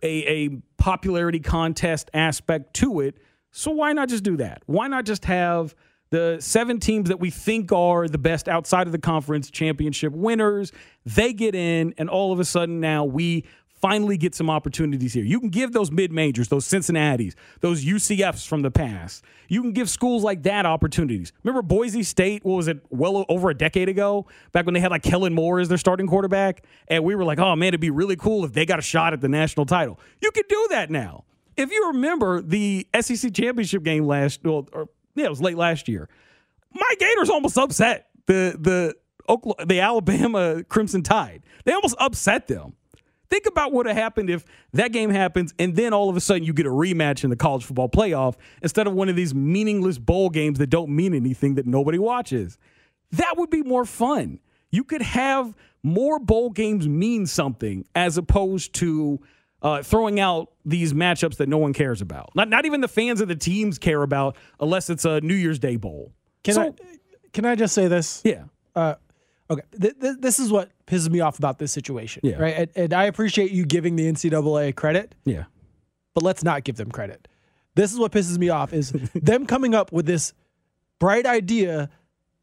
a, a popularity contest aspect to it. So why not just do that? Why not just have the seven teams that we think are the best outside of the conference championship winners? They get in, and all of a sudden now we finally get some opportunities here. You can give those mid majors, those Cincinnati's, those UCFs from the past. You can give schools like that opportunities. Remember Boise State? What was it? Well over a decade ago, back when they had like Kellen Moore as their starting quarterback, and we were like, "Oh man, it'd be really cool if they got a shot at the national title." You can do that now. If you remember the SEC championship game last, well, or, yeah, it was late last year. My Gators almost upset the the Oklahoma, the Alabama Crimson Tide. They almost upset them. Think about what would have happened if that game happens and then all of a sudden you get a rematch in the college football playoff instead of one of these meaningless bowl games that don't mean anything that nobody watches. That would be more fun. You could have more bowl games mean something as opposed to uh, throwing out these matchups that no one cares about. Not not even the fans of the teams care about unless it's a New Year's Day bowl. Can So- I can I just say this? Yeah. Uh, okay. Th- th- this is what pisses me off about this situation. Yeah. Right. And, and I appreciate you giving the NCAA credit, Yeah. but let's not give them credit. This is what pisses me off is them coming up with this bright idea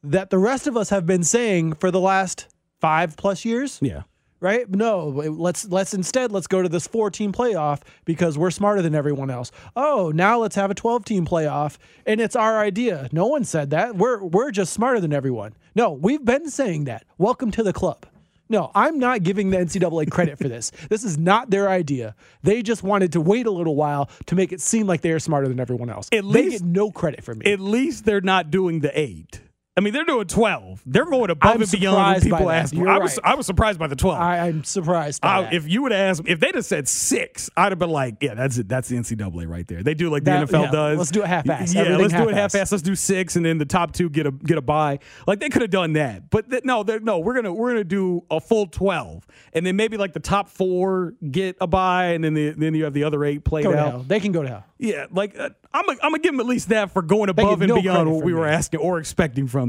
that the rest of us have been saying for the last five plus years. Yeah. Right? No, let's let's instead let's go to this four team playoff because we're smarter than everyone else. Oh, now let's have a 12 team playoff and it's our idea. No one said that. We're we're just smarter than everyone. No, we've been saying that. Welcome to the club. No, I'm not giving the NCAA credit for this. This is not their idea. They just wanted to wait a little while to make it seem like they are smarter than everyone else. At they least- get no credit from me. At least they're not doing the eight. I mean, they're doing twelve. They're going above I'm and beyond what people ask. I was right. I was surprised by the twelve. I, I'm surprised. By I- that. if you would have asked, if they'd have said six, I'd have been like, yeah, that's it. That's the NCAA right there. They do like the NFL yeah, does. let's do it half-ass. Yeah, Everything let's do it half-ass. half-ass. Let's do six, and then the top two get a get a bye. Like they could have done that, but th- no, no, we're gonna we're gonna do a full twelve, and then maybe like the top four get a bye, and then the, then you have the other eight played go out. They can go to hell. Yeah, like uh, I'm gonna I'm gonna give them at least that for going above and no beyond what we were asking or expecting from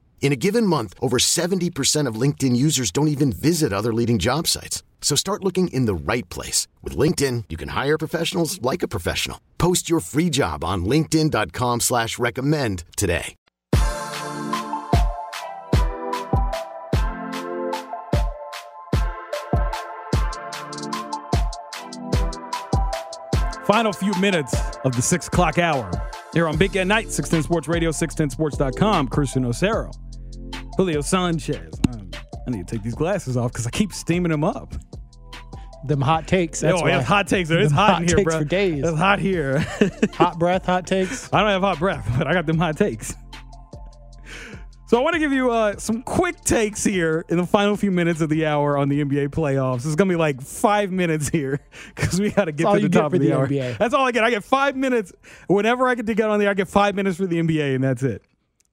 In a given month, over 70% of LinkedIn users don't even visit other leading job sites. So start looking in the right place. With LinkedIn, you can hire professionals like a professional. Post your free job on linkedin.com slash recommend today. Final few minutes of the six o'clock hour here on Bink at Night, 610 Sports Radio, 610sports.com. Chris UnoCero, Julio Sanchez. Um, I need to take these glasses off because I keep steaming them up. Them hot takes. That's oh, why. it's hot takes. It's Them hot, in here, takes bro. for days. It's hot here. hot breath, hot takes. I don't have hot breath, but I got them hot takes. So I want to give you uh, some quick takes here in the final few minutes of the hour on the NBA playoffs. It's gonna be like five minutes here because we got to get to the top of the, the hour. NBA. That's all I get. I get five minutes. Whenever I get to get on there, I get five minutes for the NBA, and that's it.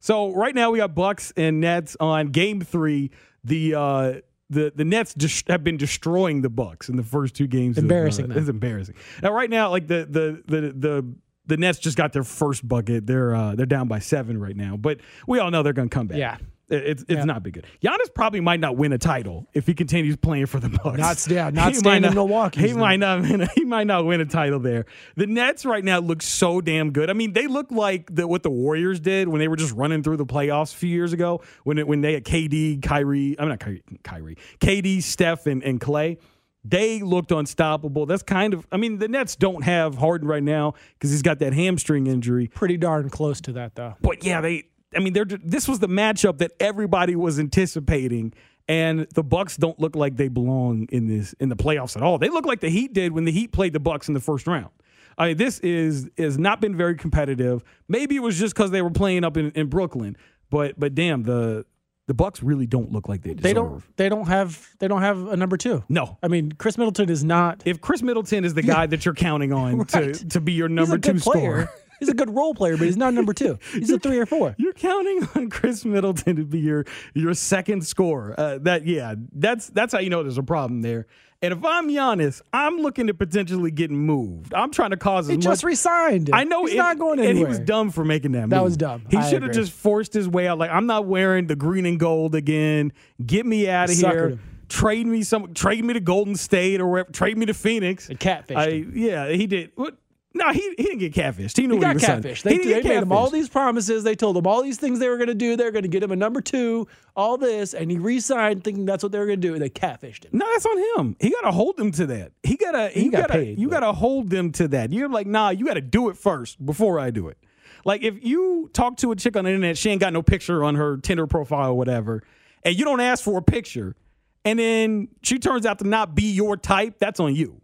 So right now we got Bucks and Nets on Game Three. The uh, the the Nets just have been destroying the Bucks in the first two games. uh, Embarrassing it's embarrassing. Now right now, like the the the the the Nets just got their first bucket. They're uh, they're down by seven right now, but we all know they're going to come back. Yeah. It- It's it's Yeah. not big good. Giannis probably might not win a title if he continues playing for the Bucks. Not- yeah, not He staying might in Milwaukee. He might not win. He might not win a title there. The Nets right now look so damn good. I mean, they look like the, what the Warriors did when they were just running through the playoffs a few years ago when it, when they had KD, Kyrie. I'm not Kyrie, Kyrie, KD, Steph, and, and Klay. They looked unstoppable. That's kind of. I mean, the Nets don't have Harden right now because he's got that hamstring injury. Pretty darn close to that, though. But yeah, they. I mean, they're. This was the matchup that everybody was anticipating, and the Bucks don't look like they belong in this in the playoffs at all. They look like the Heat did when the Heat played the Bucks in the first round. I mean, this is has not been very competitive. Maybe it was just because they were playing up in, in Brooklyn, but but damn the the Bucks really don't look like they deserve. They don't. They don't have. They don't have a number two. No. I mean, Khris Middleton is not. If Khris Middleton is the guy that you're counting on Right. to to be your number He's a good two player. scorer, He's a good role player, but he's not number two. He's a three or four. You're counting on Khris Middleton to be your your second scorer. Uh, that yeah, that's that's how you know there's a problem there. And if I'm Giannis, I'm looking to potentially get moved. I'm trying to cause. He as just resigned. I know he's it- not going anywhere. And he was dumb for making that. That move. was dumb. He should have just forced his way out. Like I'm not wearing the green and gold again. Get me out of here. him. Trade me some. Trade me to Golden State or wherever. Trade me to Phoenix. I, him. Yeah, he did. What? No, he, he didn't get catfished. He knew He what got was saying. catfish. He They, didn't they get made him all these promises. They told him all these things they were going to do. They were going to get him a number two, all this, and he re-signed thinking that's what they were going to do. And they catfished him. No, that's on him. He got to hold them to that. He gotta. He, He got gotta. you gotta hold them to that. You're like, nah. You got to do it first before I do it. Like if you talk to a chick on the internet, she ain't got no picture on her Tinder profile or whatever, and you don't ask for a picture, and then she turns out to not be your type. That's on you.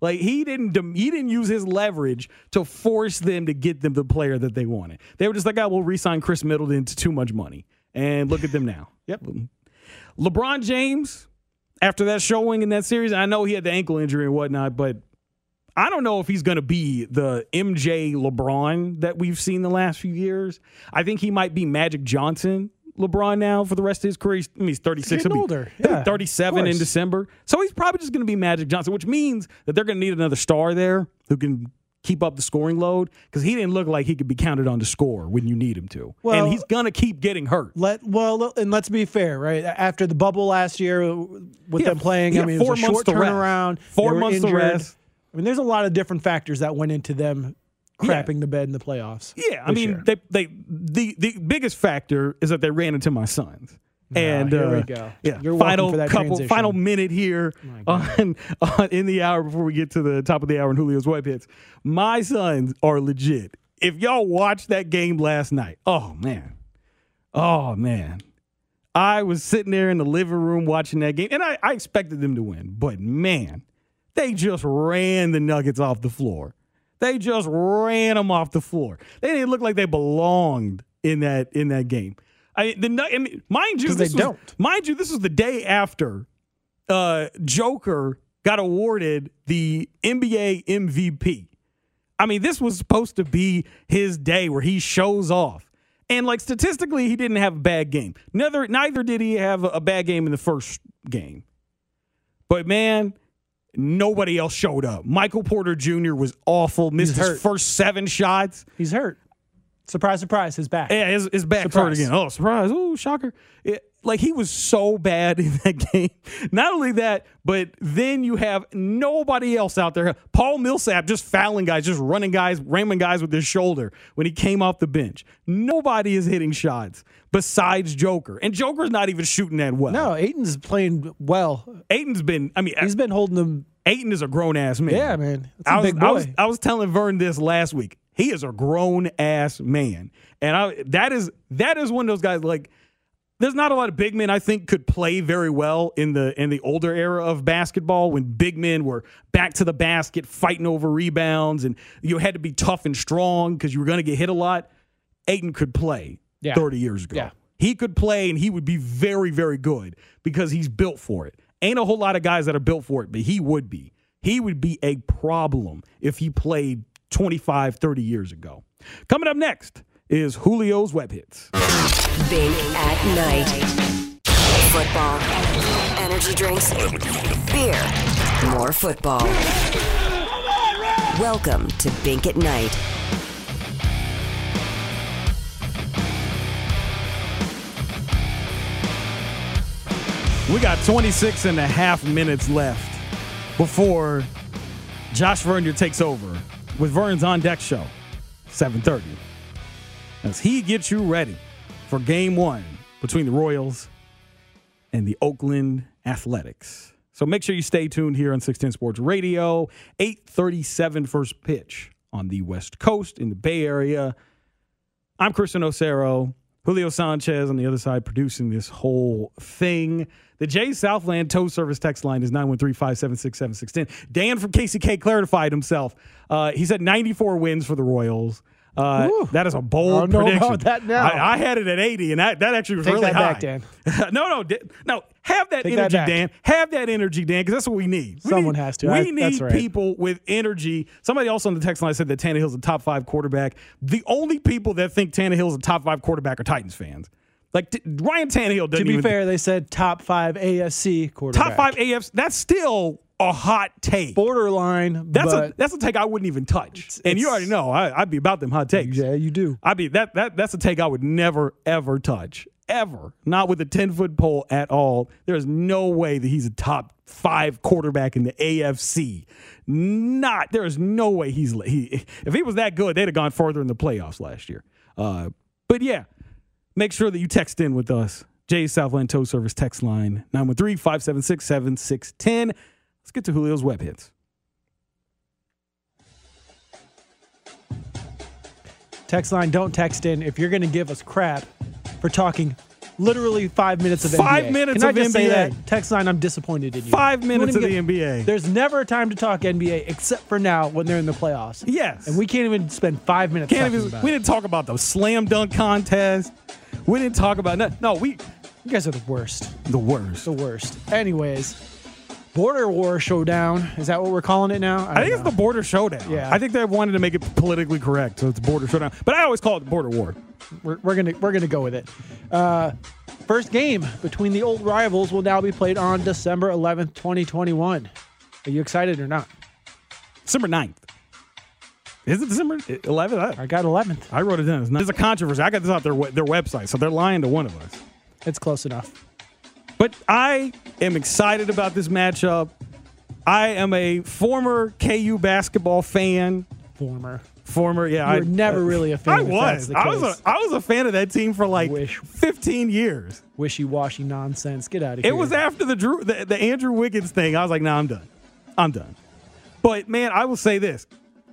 Like he didn't. He didn't use his leverage to force them to get them the player that they wanted. They were just like, ah, "I will re-sign Khris Middleton to too much money," and look at them now. Yep. LeBron James, after that showing in that series, I know he had the ankle injury and whatnot, but I don't know if he's going to be the MJ LeBron that we've seen the last few years. I think he might be Magic Johnson LeBron now for the rest of his career. He's, I mean, he's 36. getting older. Yeah, 37 in. December. So he's probably just going to be Magic Johnson, which means that they're going to need another star there who can keep up the scoring load because he didn't look like he could be counted on to score when you need him to. Well- and he's going to keep getting hurt. Let well, and let's be fair, right? After the bubble last year, with Yeah, them playing, I mean, it four was a months short turnaround. Four months to rest. I mean, there's a lot of different factors that went into them crapping the bed in the playoffs. Yeah, I mean, year. they they the the biggest factor is that they ran into my Suns. and here we uh, go. Yeah, You're final couple, transition. final minute here on, on in the hour before we get to the top of the hour in Julio's web hits. My Suns are legit. If y'all watched that game last night, oh man, oh man, I was sitting there in the living room watching that game, and I, I expected them to win, but man, they just ran the Nuggets off the floor. They just ran them off the floor. They didn't look like they belonged in that in that game. I the I mean, mind you, they was, don't. mind you, this was the day after uh, Joker got awarded the NBA MVP. I mean, this was supposed to be his day where he shows off. And like statistically, he didn't have a bad game. Neither neither did he have a bad game in the first game. But man, nobody else showed up. Michael Porter Jr. was awful. Missed his first seven shots. He's hurt. Surprise, surprise, his back. Yeah, his, his back hurt again. Oh, surprise. Oh, shocker. It- like he was so bad in that game. Not only that, but then you have nobody else out there. Paul Millsap just fouling guys, just running guys, ramming guys with his shoulder when he came off the bench. Nobody is hitting shots besides Joker. And Joker's not even shooting that well. No, Ayton's playing well. Ayton's been, I mean, He's been holding them. Ayton is a grown ass man. Yeah, man. I was, big I was. I was telling Vern this last week. He is a grown ass man, and I that is that is one of those guys. Like, there's not a lot of big men I think could play very well in the in the older era of basketball when big men were back to the basket, fighting over rebounds, and you had to be tough and strong because you were going to get hit a lot. Ayton could play Yeah. 30 years ago. Yeah. He could play and he would be very, very good because he's built for it. Ain't a whole lot of guys that are built for it, but he would be. He would be a problem if he played 25, 30 years ago. Coming up next is Julio's Web Hits. Bink at night. Football. Energy drinks. Beer. More football. Welcome to Bink at Night. We got 26 and a half minutes left before Josh Vernier takes over with Vern's On Deck Show, 7.30. As he gets you ready for game one between the Royals and the Oakland Athletics. So make sure you stay tuned here on 610 Sports Radio, 837 first pitch on the West Coast in the Bay Area. I'm Chris UnoCero. Julio Sanchez on the other side producing this whole thing. The Jay Southland tow service text line is 913-576-7610. Dan from KCK clarified himself. Uh, he said 94 wins for the Royals. Uh, that is a bold know prediction. that now. I, I had it at 80, and that, that actually was Take really that high. back, Dan. no, no, no. Have that Take energy, back. Dan. Have that energy, Dan, because that's what we need. We Someone need- has to. We I- need right. people with energy. Somebody else on the text line said that Tannehill's a top five quarterback. The only people that think Tannehill's a top five quarterback are Titans fans. Like t- Ryan Tannehill doesn't To be fair, they said top five AFC quarterback. top five AFs. That's still a hot take. borderline. That's a that's a take I wouldn't even touch. and you already know I, I'd be about them hot takes. yeah, you do. I'd be that that that's a take I would never ever touch ever. Not with a ten foot pole at all. There's no way that he's a top five quarterback in the AFC. Not there is no way he's he if he was that good they'd have gone further in the playoffs last year. Uh, but yeah, make sure that you text in with us. Jay Southland Tow Service text line 913 576 7610. Let's get to Julio's web hits. Text line, don't text in if you're going to give us crap for talking literally five minutes of Five NBA. minutes Can of I just say that? Text line, I'm disappointed in you. Five You minutes of wouldn't the NBA. There's never a time to talk NBA except for now when they're in the playoffs. Yes. And we can't even spend five minutes Can't talking even, we it. didn't talk about the slam dunk contest. We didn't talk about no, no we You guys are the worst. the worst. The worst. Anyways, border war showdown. Is that what we're calling it now? I think it's the border showdown. Yeah. I think they wanted to make it politically correct, so it's border showdown. But I always call it the border war. We're, we're gonna we're gonna go with it. Uh, first game between the old rivals will now be played on December 11th, 2021. Are you excited or not? December 9th. Is it December 11th? I, I got 11th. I wrote it down. It's, not, it's a controversy. I got this out their their website, so they're lying to one of us. It's close enough. But I am excited about this matchup. I am a former KU basketball fan. Former. Former, yeah. You were I, never really a fan I if was. I was. A. I was a fan of that team for like Wish. 15 years. Wishy-washy nonsense. Get out of here. It was after the Drew, the, the Andrew Wiggins thing. I was like, nah, I'm done. I'm done. But man, I will say this.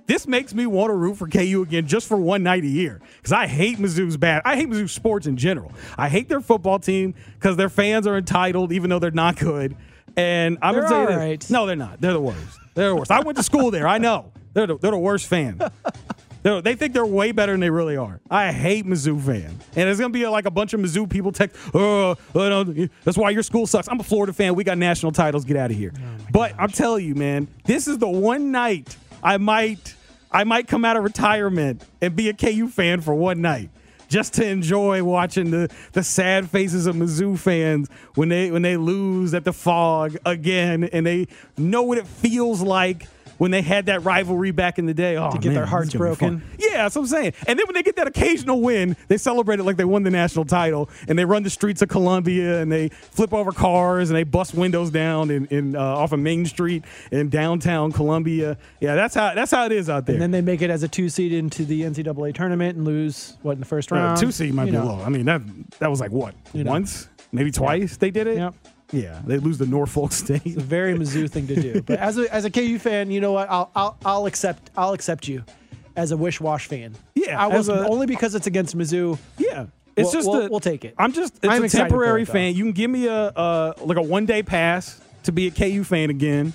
This makes me want to root for KU again just for one night a year because I hate Mizzou's bad. I hate Mizzou sports in general. I hate their football team because their fans are entitled even though they're not good. And I'm gonna tell you all this. right. No, they're not. They're the worst. They're the worst. I went to school there. I know. They're the, they're the worst fan. They're- they think they're way better than they really are. I hate Mizzou fan, and it's gonna be like a bunch of Mizzou people text. Oh, oh, that's why your school sucks. I'm a Florida fan. We got national titles. Get out of here. but I'm telling you, man, this is the one night I might, I might come out of retirement and be a KU fan for one night. Just to enjoy watching the, the sad faces of Mizzou fans when they when they lose at the Phog again, and they know what it feels like when they had that rivalry back in the day. Oh, To get man, their hearts is gonna be fun. broken. Yeah, that's what I'm saying. And then when they get that occasional win, they celebrate it like they won the national title, and they run the streets of Columbia, and they flip over cars, and they bust windows down in, in uh, off of Main Street in downtown Columbia. Yeah, that's how that's how it is out there. And then they make it as a two seed into the NCAA tournament and lose what in the first Uh, round. two seed might You be know. low. I mean that that was like what You know. once, maybe twice they did it. Yep. Yeah, they lose the Norfolk State. It's a very Mizzou thing to do. But as a as a KU fan, you know what? I'll I'll, I'll accept I'll accept you as a Wish Wash fan. Yeah, I was a- only because it's against Mizzou. Yeah, it's We'll- just we'll- a- we'll take it. I'm just it's I'm a temporary it, fan. You can give me a uh, like a one day pass to be a KU fan again.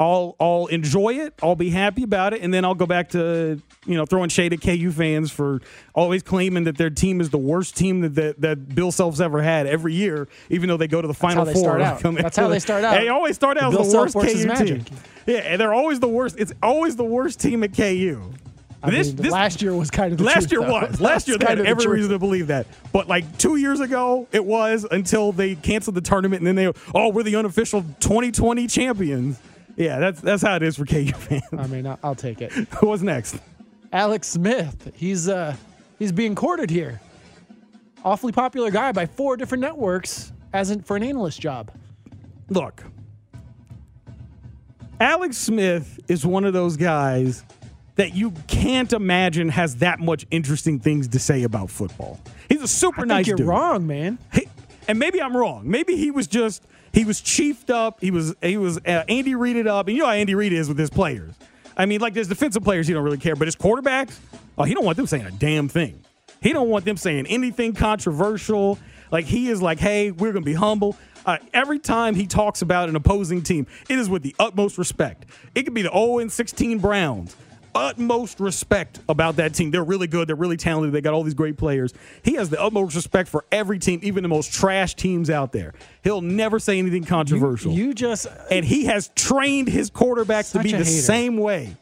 I'll I'll enjoy it. I'll be happy about it, and then I'll go back to you know throwing shade at KU fans for always claiming that their team is the worst team that that, that Bill Self's ever had every year, even though they go to the final how they four. start out. That's how they start out. They always start out Bill as the Self worst KU magic. team. Yeah, and they're always the worst. It's always the worst team at KU. I mean, last year was kind of the last truth, year though. was last year they had of the every reason to believe that but like two years ago it was until they canceled the tournament and then they oh we're the unofficial 2020 champions yeah that's that's how it is for KU fans I mean, I'll, I'll take it. what's next Alex Smith, he's uh he's being courted here. Awfully popular guy by four different networks as in for an analyst job. look Alex Smith is one of those guys that you can't imagine has that much interesting things to say about football he's a super I think nice you're dude wrong, man. He- and maybe I'm wrong. Maybe he was just he was chiefed up. He was he was uh, Andy Reid it up, and you know how Andy Reid is with his players. I mean, like there's defensive players he don't really care, but his quarterbacks, oh, he don't want them saying a damn thing. He don't want them saying anything controversial. Like he is like, hey, we're gonna be humble. Uh, every time he talks about an opposing team, it is with the utmost respect. It could be the 0 and 16 Browns. Utmost respect about that team. They're really good. They're really talented. They got all these great players. He has the utmost respect for every team, even the most trash teams out there. He'll never say anything controversial. You just uh, and he has trained his quarterbacks to be the hater. same way.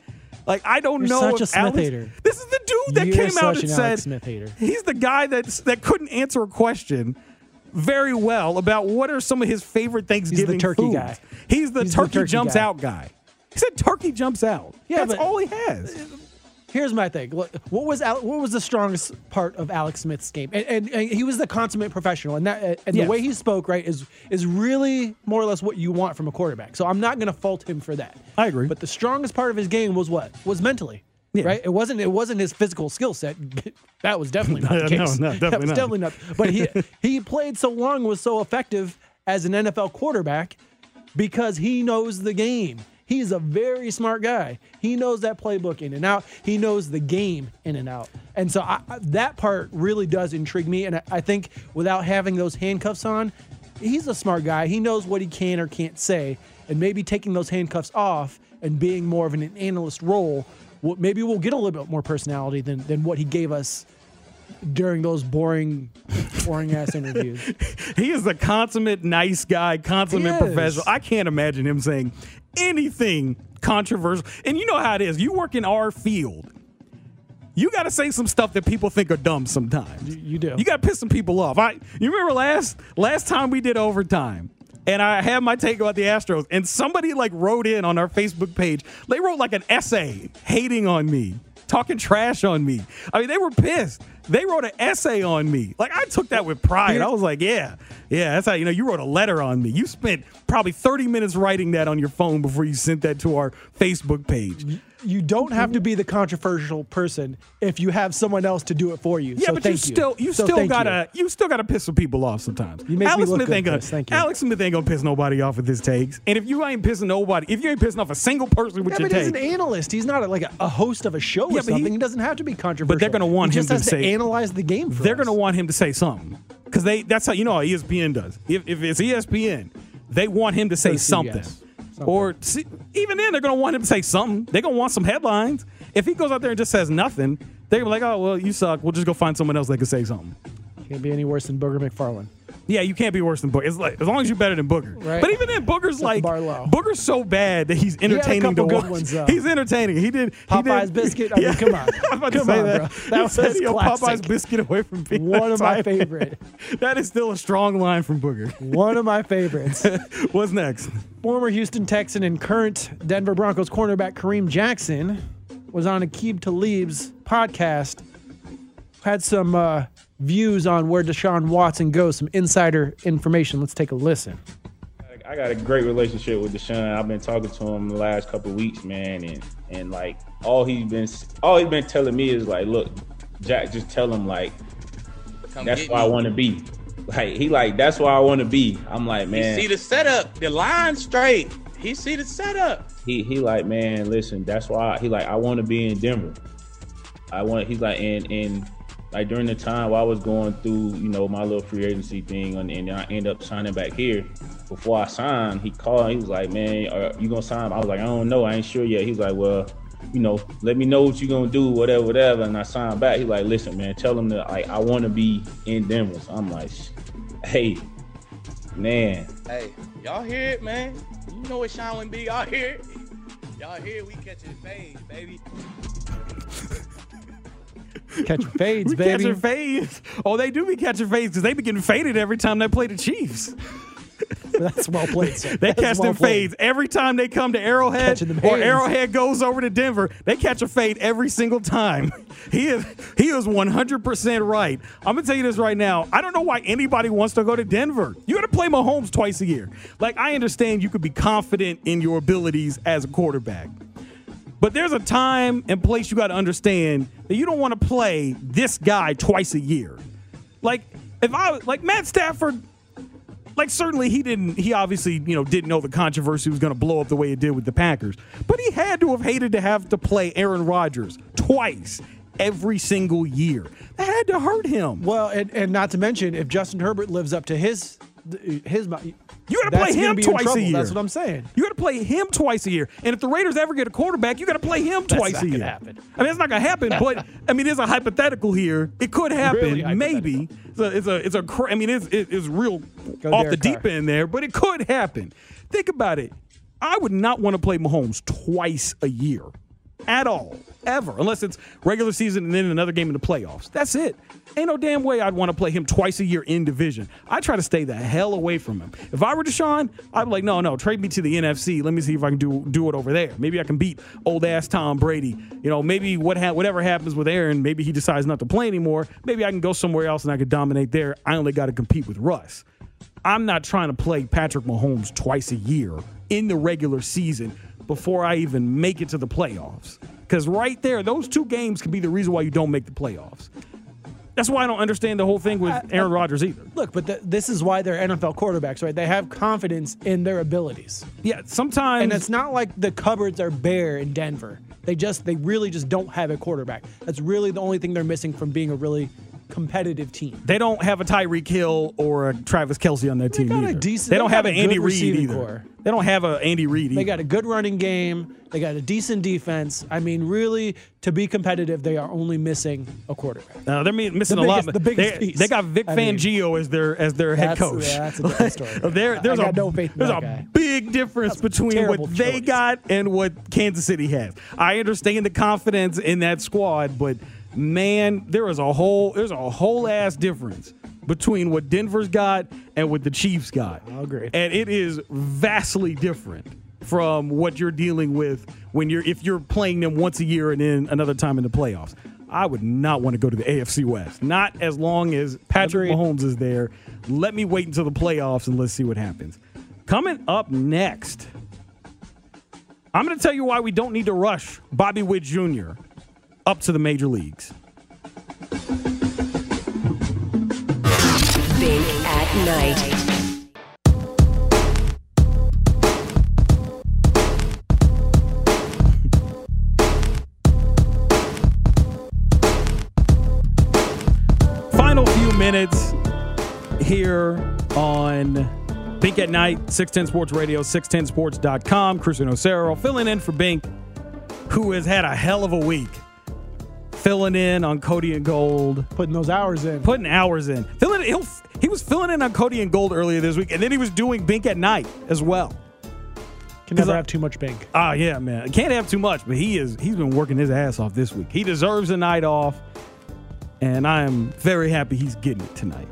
Like I don't You're know such if a Smith Alex, hater. This is the dude that You're came out and said Smith hater. he's the guy that's that couldn't answer a question very well about what are some of his favorite Thanksgiving turkey foods. guy. He's the He's the turkey, turkey jumps guy. out guy. He said turkey jumps out. Yeah, that's but- all he has. Here's my thing. What what was Al- what was the strongest part of Alex Smith's game? And, and, and he was the consummate professional, and that and Yes. the way he spoke, right, is is really more or less what you want from a quarterback. So I'm not going to fault him for that. I agree. But the strongest part of his game was what was mentally. Right, it wasn't. It wasn't his physical skill set. That was definitely not the No, case. no, that definitely was not. definitely not. But he he played so long, was so effective as an NFL quarterback because he knows the game. He's a very smart guy. He knows that playbook in and out. He knows the game in and out. And so I, that part really does intrigue me. And I, I think without having those handcuffs on, he's a smart guy. He knows what he can or can't say. And maybe taking those handcuffs off and being more of an analyst role, maybe we'll get a little bit more personality than, than what he gave us during those boring, boring ass interviews. He is a consummate nice guy, consummate professional. I can't imagine him saying anything controversial. And you know how it is. You work in our field. You got to say some stuff that people think are dumb sometimes. You, you do. You got to piss some people off. I you remember last last time we did overtime, and I had my take about the Astros, and somebody like wrote in on our Facebook page. They wrote like an essay hating on me, talking trash on me. I mean, they were pissed. They wrote an essay on me. Like I took that with pride. I was like, yeah, yeah, that's how you know you wrote a letter on me. You spent probably 30 minutes writing that on your phone before you sent that to our Facebook page. You don't have to be the controversial person if you have someone else to do it for you. Yeah, So but you thank still you So still gotta you. still gotta piss some people off sometimes. You make me Alex look Smith good, ain't gonna Chris. Thank you. Alex Smith ain't gonna piss nobody off with his takes. And if you ain't pissing nobody, if you ain't pissing off a single person with Yeah, your but he's an analyst. He's not a, like a, a host of a show Yeah, or but he- He, doesn't have to be controversial. but they're gonna want he him to say to analyze the game. For they're us. gonna want him to say something because they that's how you know how ESPN does. If, if it's ESPN, they want him to say Or something. Or see, even then, they're gonna want him to say something. They're gonna want some headlines. If he goes out there and just says nothing, they're gonna be like, "Oh well, you suck. We'll just go find someone else that can say something." Can't be any worse than Booger McFarland. Yeah, you can't be worse than Booger. It's like as long as you're better than Booger. Right. But even then, the like bar low. Booger's so bad that he's entertaining to couple good watch. ones. He's entertaining. He did he Popeyes did- biscuit? I mean, come on. I was about to Come say on, that. bro. He That was said, "Yo, classic. Popeyes biscuit away from being One of my tight." favorite. that is still a strong line from Booger. One of my favorites. What's next? Former Houston Texan and current Denver Broncos cornerback Kareem Jackson was on Aqib Talib's podcast. Had some uh, views on where Deshaun Watson goes, some insider information. Let's take a listen. I got a great relationship with Deshaun. I've been talking to him the last couple of weeks, man, and and like all he's been all he's been telling me is like, look, Jack, just tell him like that's get where I want to be. Like he like that's where I want to be. I'm like, He man. see the setup, the line straight. He see the setup. he he like man listen that's why he like i want to be in denver i want he's like and and like during the time i was going through you know my little free agency thing and, and i end up signing back here before i signed he called he was like man are you gonna sign i was like i don't know i ain't sure yet he was like well you know let me know what you're gonna do whatever whatever and i signed back he's like listen man tell him that like i want to be in denver so i'm like hey man Hey, y'all hear it, man? You know what Sean would be. Y'all hear it? Y'all hear it? We catching fame, baby. Catching fades, We baby. catching fades. Oh, they do be catching fades because they be getting faded every time they play the Chiefs. That's well played. Sir. They That's catch well them fades every time they come to Arrowhead or. Arrowhead goes over to Denver. They catch a fade every single time. He is he is 100% right. I'm going to tell you this right now. I don't know why anybody wants to go to Denver. You got to play Mahomes twice a year. Like I understand you could be confident in your abilities as a quarterback. But there's a time and place you got to understand that you don't want to play this guy twice a year. Like if I like Matt Stafford like certainly he didn't he obviously you know didn't know the controversy was going to blow up the way it did with the packers. But he had to have hated to have to play aaron rodgers twice every single year. That had to hurt him. Well, and, and not to mention, if Justin Herbert lives up to his his You got to play him be in twice a year. That's what I'm saying. You got to play him twice a year. And if the Raiders ever get a quarterback, you got to play him That's twice not a year. happen. I mean, it's not going to happen, but I mean, there's a hypothetical here. It could happen, Really maybe. It's a, it's a, it's a cra- I mean, it's, it's real Go off the deep Carr. end there, but it could happen. Think about it. I would not want to play Mahomes twice a year at all, ever, unless it's regular season and then another game in the playoffs. That's it. Ain't no damn way I'd want to play him twice a year in division. I try to stay the hell away from him. If I were Deshaun, I'd be like, no, no, trade me to the NFC. Let me see if I can do do it over there. Maybe I can beat old ass Tom Brady. You know, maybe what ha- whatever happens with Aaron, maybe he decides not to play anymore. Maybe I can go somewhere else and I could dominate there. I only got to compete with Russ. I'm not trying to play Patrick Mahomes twice a year in the regular season before I even make it to the playoffs. Because right there, those two games could be the reason why you don't make the playoffs. That's why I don't understand the whole thing with uh, uh, Aaron Rodgers either. Look, but th- this is why they're NFL quarterbacks, right? They have confidence in their abilities. Yeah, sometimes. And it's not like the cupboards are bare in Denver. They just, they really just don't have a quarterback. That's really the only thing they're missing from being a really competitive team. They don't have a Tyreek Hill or a Travis Kelce on their team got a decent- they don't they have an Andy good Reid either. core. They don't have an Andy Reid. They got a good running game. They got a decent defense. I mean, really, to be competitive, they are only missing a quarterback. Uh, they're missing The a lot. biggest- the biggest they, piece. they got Vic I mean, Fangio as their as their head coach. yeah, that's a different story. there, there's I a got no faith in there's that a guy. big difference between terrible what they got and what Kansas City has. I understand the confidence in that squad, but man, there is a whole there's a whole ass difference between what Denver's got and what the Chiefs got. I agree. And it is vastly different from what you're dealing with when you're if you're playing them once a year and then another time in the playoffs. I would not want to go to the AFC West. Not as long as Patrick Agreed. Mahomes is there. Let me wait until the playoffs and let's see what happens. Coming up next, I'm going to tell you why we don't need to rush Bobby Witt Jr. up to the major leagues. Bink at night. Final few minutes here on Bink at Night, 610 Sports Radio, 610sports.com. Chris UnoCero filling in for Bink, who has had a hell of a week. Filling in on Cody and Gold. Putting those hours in. Putting hours in. Filling he'll, he was filling in on Cody and Gold earlier this week, and then he was doing Bink at Night as well. Can never I- have too much Bink. Ah, yeah, man. Can't have too much, but he is he's been working his ass off this week. He deserves a night off, and I am very happy he's getting it tonight.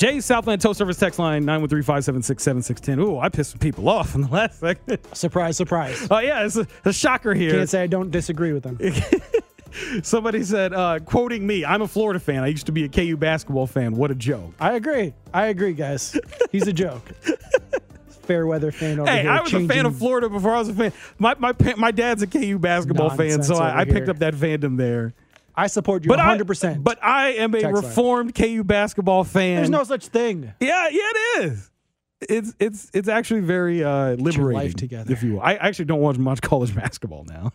Jay's Southland Tow Service text line 913-576-7610. Ooh, I pissed some people off in the last segment. Surprise, surprise. Oh yeah, it's a, a shocker here. Can't say I don't disagree with them. Somebody said, uh, quoting me, I'm a Florida fan. I used to be a KU basketball fan. What a joke. I agree. I agree, guys. He's a joke. Fair weather fan over Hey, here. I was a fan of Florida before I was a fan. My my my dad's a KU basketball fan, so I, I picked up that fandom there. I support you But 100%. But I am a Text line. reformed KU basketball fan. There's no such thing. Yeah, yeah, it is. It's it's it's actually very uh, liberating. life together. if you will. I actually don't watch much college basketball now,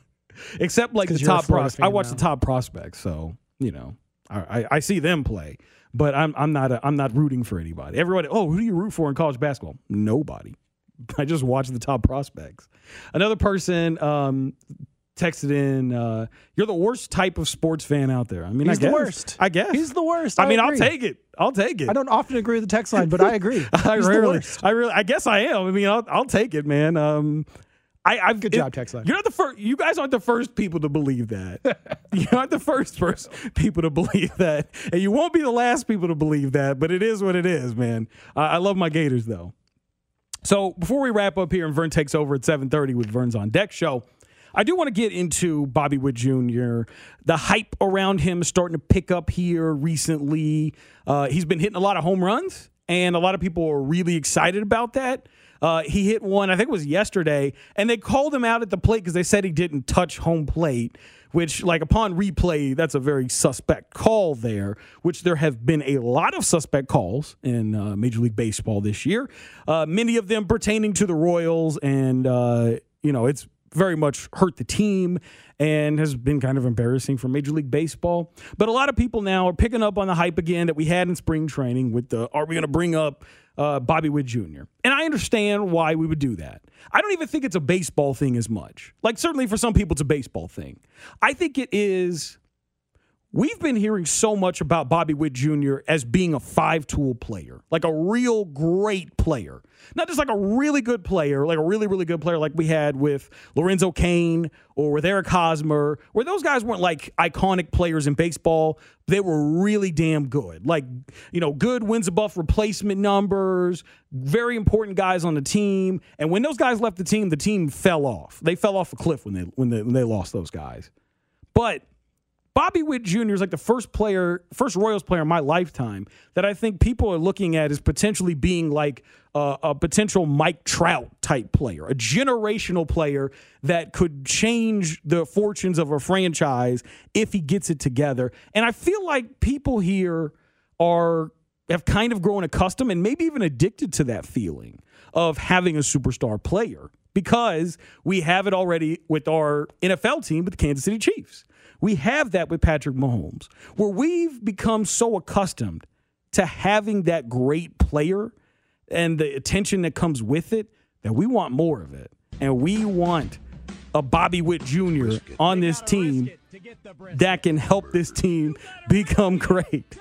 except like the top pros. I watch now. the top prospects, so you know I, I, I see them play. But I'm I'm not a, I'm not rooting for anybody. Everybody, oh, who do you root for in college basketball? Nobody. I just watch the top prospects. Another person um, texted in, uh, "You're the worst type of sports fan out there." I mean, He's I guess, the worst. I guess He's the worst. I mean, I'll take it. I'll take it. I don't often agree with the text line, but I agree. I He's rarely. I really, I guess I am. I mean, I'll, I'll take it, man. Um, I, I've Good job, text line. You're not the first. You guys aren't the first people to believe that. you aren't the first first people to believe that, and you won't be the last people to believe that. But it is what it is, man. I, I love my Gators though. So before we wrap up here and Vern takes over at 7:30 with Vern's on deck show, I do want to get into Bobby Witt Jr. The hype around him starting to pick up here recently. Uh, he's been hitting a lot of home runs, and a lot of people are really excited about that. Uh, he hit one, I think it was yesterday, and they called him out at the plate because they said he didn't touch home plate, which, like, upon replay, that's a very suspect call there, which there have been a lot of suspect calls in uh, Major League Baseball this year, uh, many of them pertaining to the Royals, and, uh, you know, it's very much hurt the team and has been kind of embarrassing for Major League Baseball. But a lot of people now are picking up on the hype again that we had in spring training with the are we going to bring up uh, Bobby Witt Jr. And I understand why we would do that. I don't even think it's a baseball thing as much. Like certainly for some people it's a baseball thing. I think it is We've been hearing so much about Bobby Witt Jr. as being a five tool player, like a real great player. Not just like a really good player, like a really, really good player like we had with Lorenzo Cain or with Eric Hosmer, where those guys weren't like iconic players in baseball. They were really damn good. Like, you know, good wins above replacement numbers, very important guys on the team. And when those guys left the team, the team fell off. They fell off a cliff when they when they, when they lost those guys. But Bobby Witt Jr. is like the first player, first Royals player in my lifetime that I think people are looking at as potentially being like a, a potential Mike Trout type player, a generational player that could change the fortunes of a franchise if he gets it together. And I feel like people here are have kind of grown accustomed and maybe even addicted to that feeling of having a superstar player because we have it already with our NFL team with the Kansas City Chiefs. We have that with Patrick Mahomes, where we've become so accustomed to having that great player and the attention that comes with it that we want more of it. And we want a Bobby Witt Jr. on this team that can help this team become great.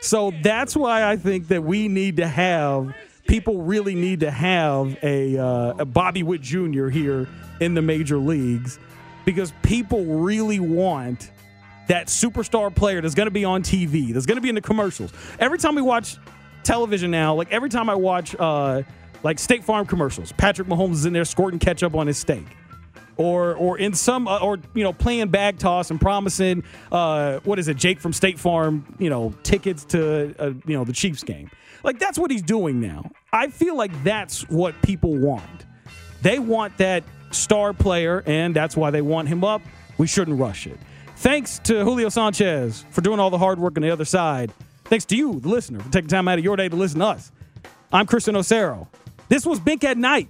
So that's why I think that we need to have people really need to have a, uh, a Bobby Witt Jr. here in the major leagues because people really want that superstar player that's going to be on TV, that's going to be in the commercials. Every time we watch television now, like every time I watch uh, like State Farm commercials, Patrick Mahomes is in there squirting ketchup on his steak. Or, or in some, uh, or you know, playing bag toss and promising, uh, what is it, Jake from State Farm, you know, tickets to, uh, you know, the Chiefs game. Like that's what he's doing now. I feel like that's what people want. They want that star player, and that's why they want him up. We shouldn't rush it. Thanks to Julio Sanchez for doing all the hard work on the other side. Thanks to you, the listener, for taking time out of your day to listen to us. I'm Chris UnoCero. This was Bink at Night.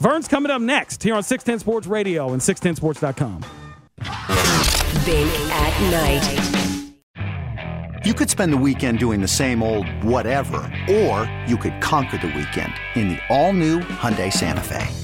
Vern's coming up next here on 610 Sports Radio and 610sports.com. Bink at Night. You could spend the weekend doing the same old whatever, or you could conquer the weekend in the all-new Hyundai Santa Fe.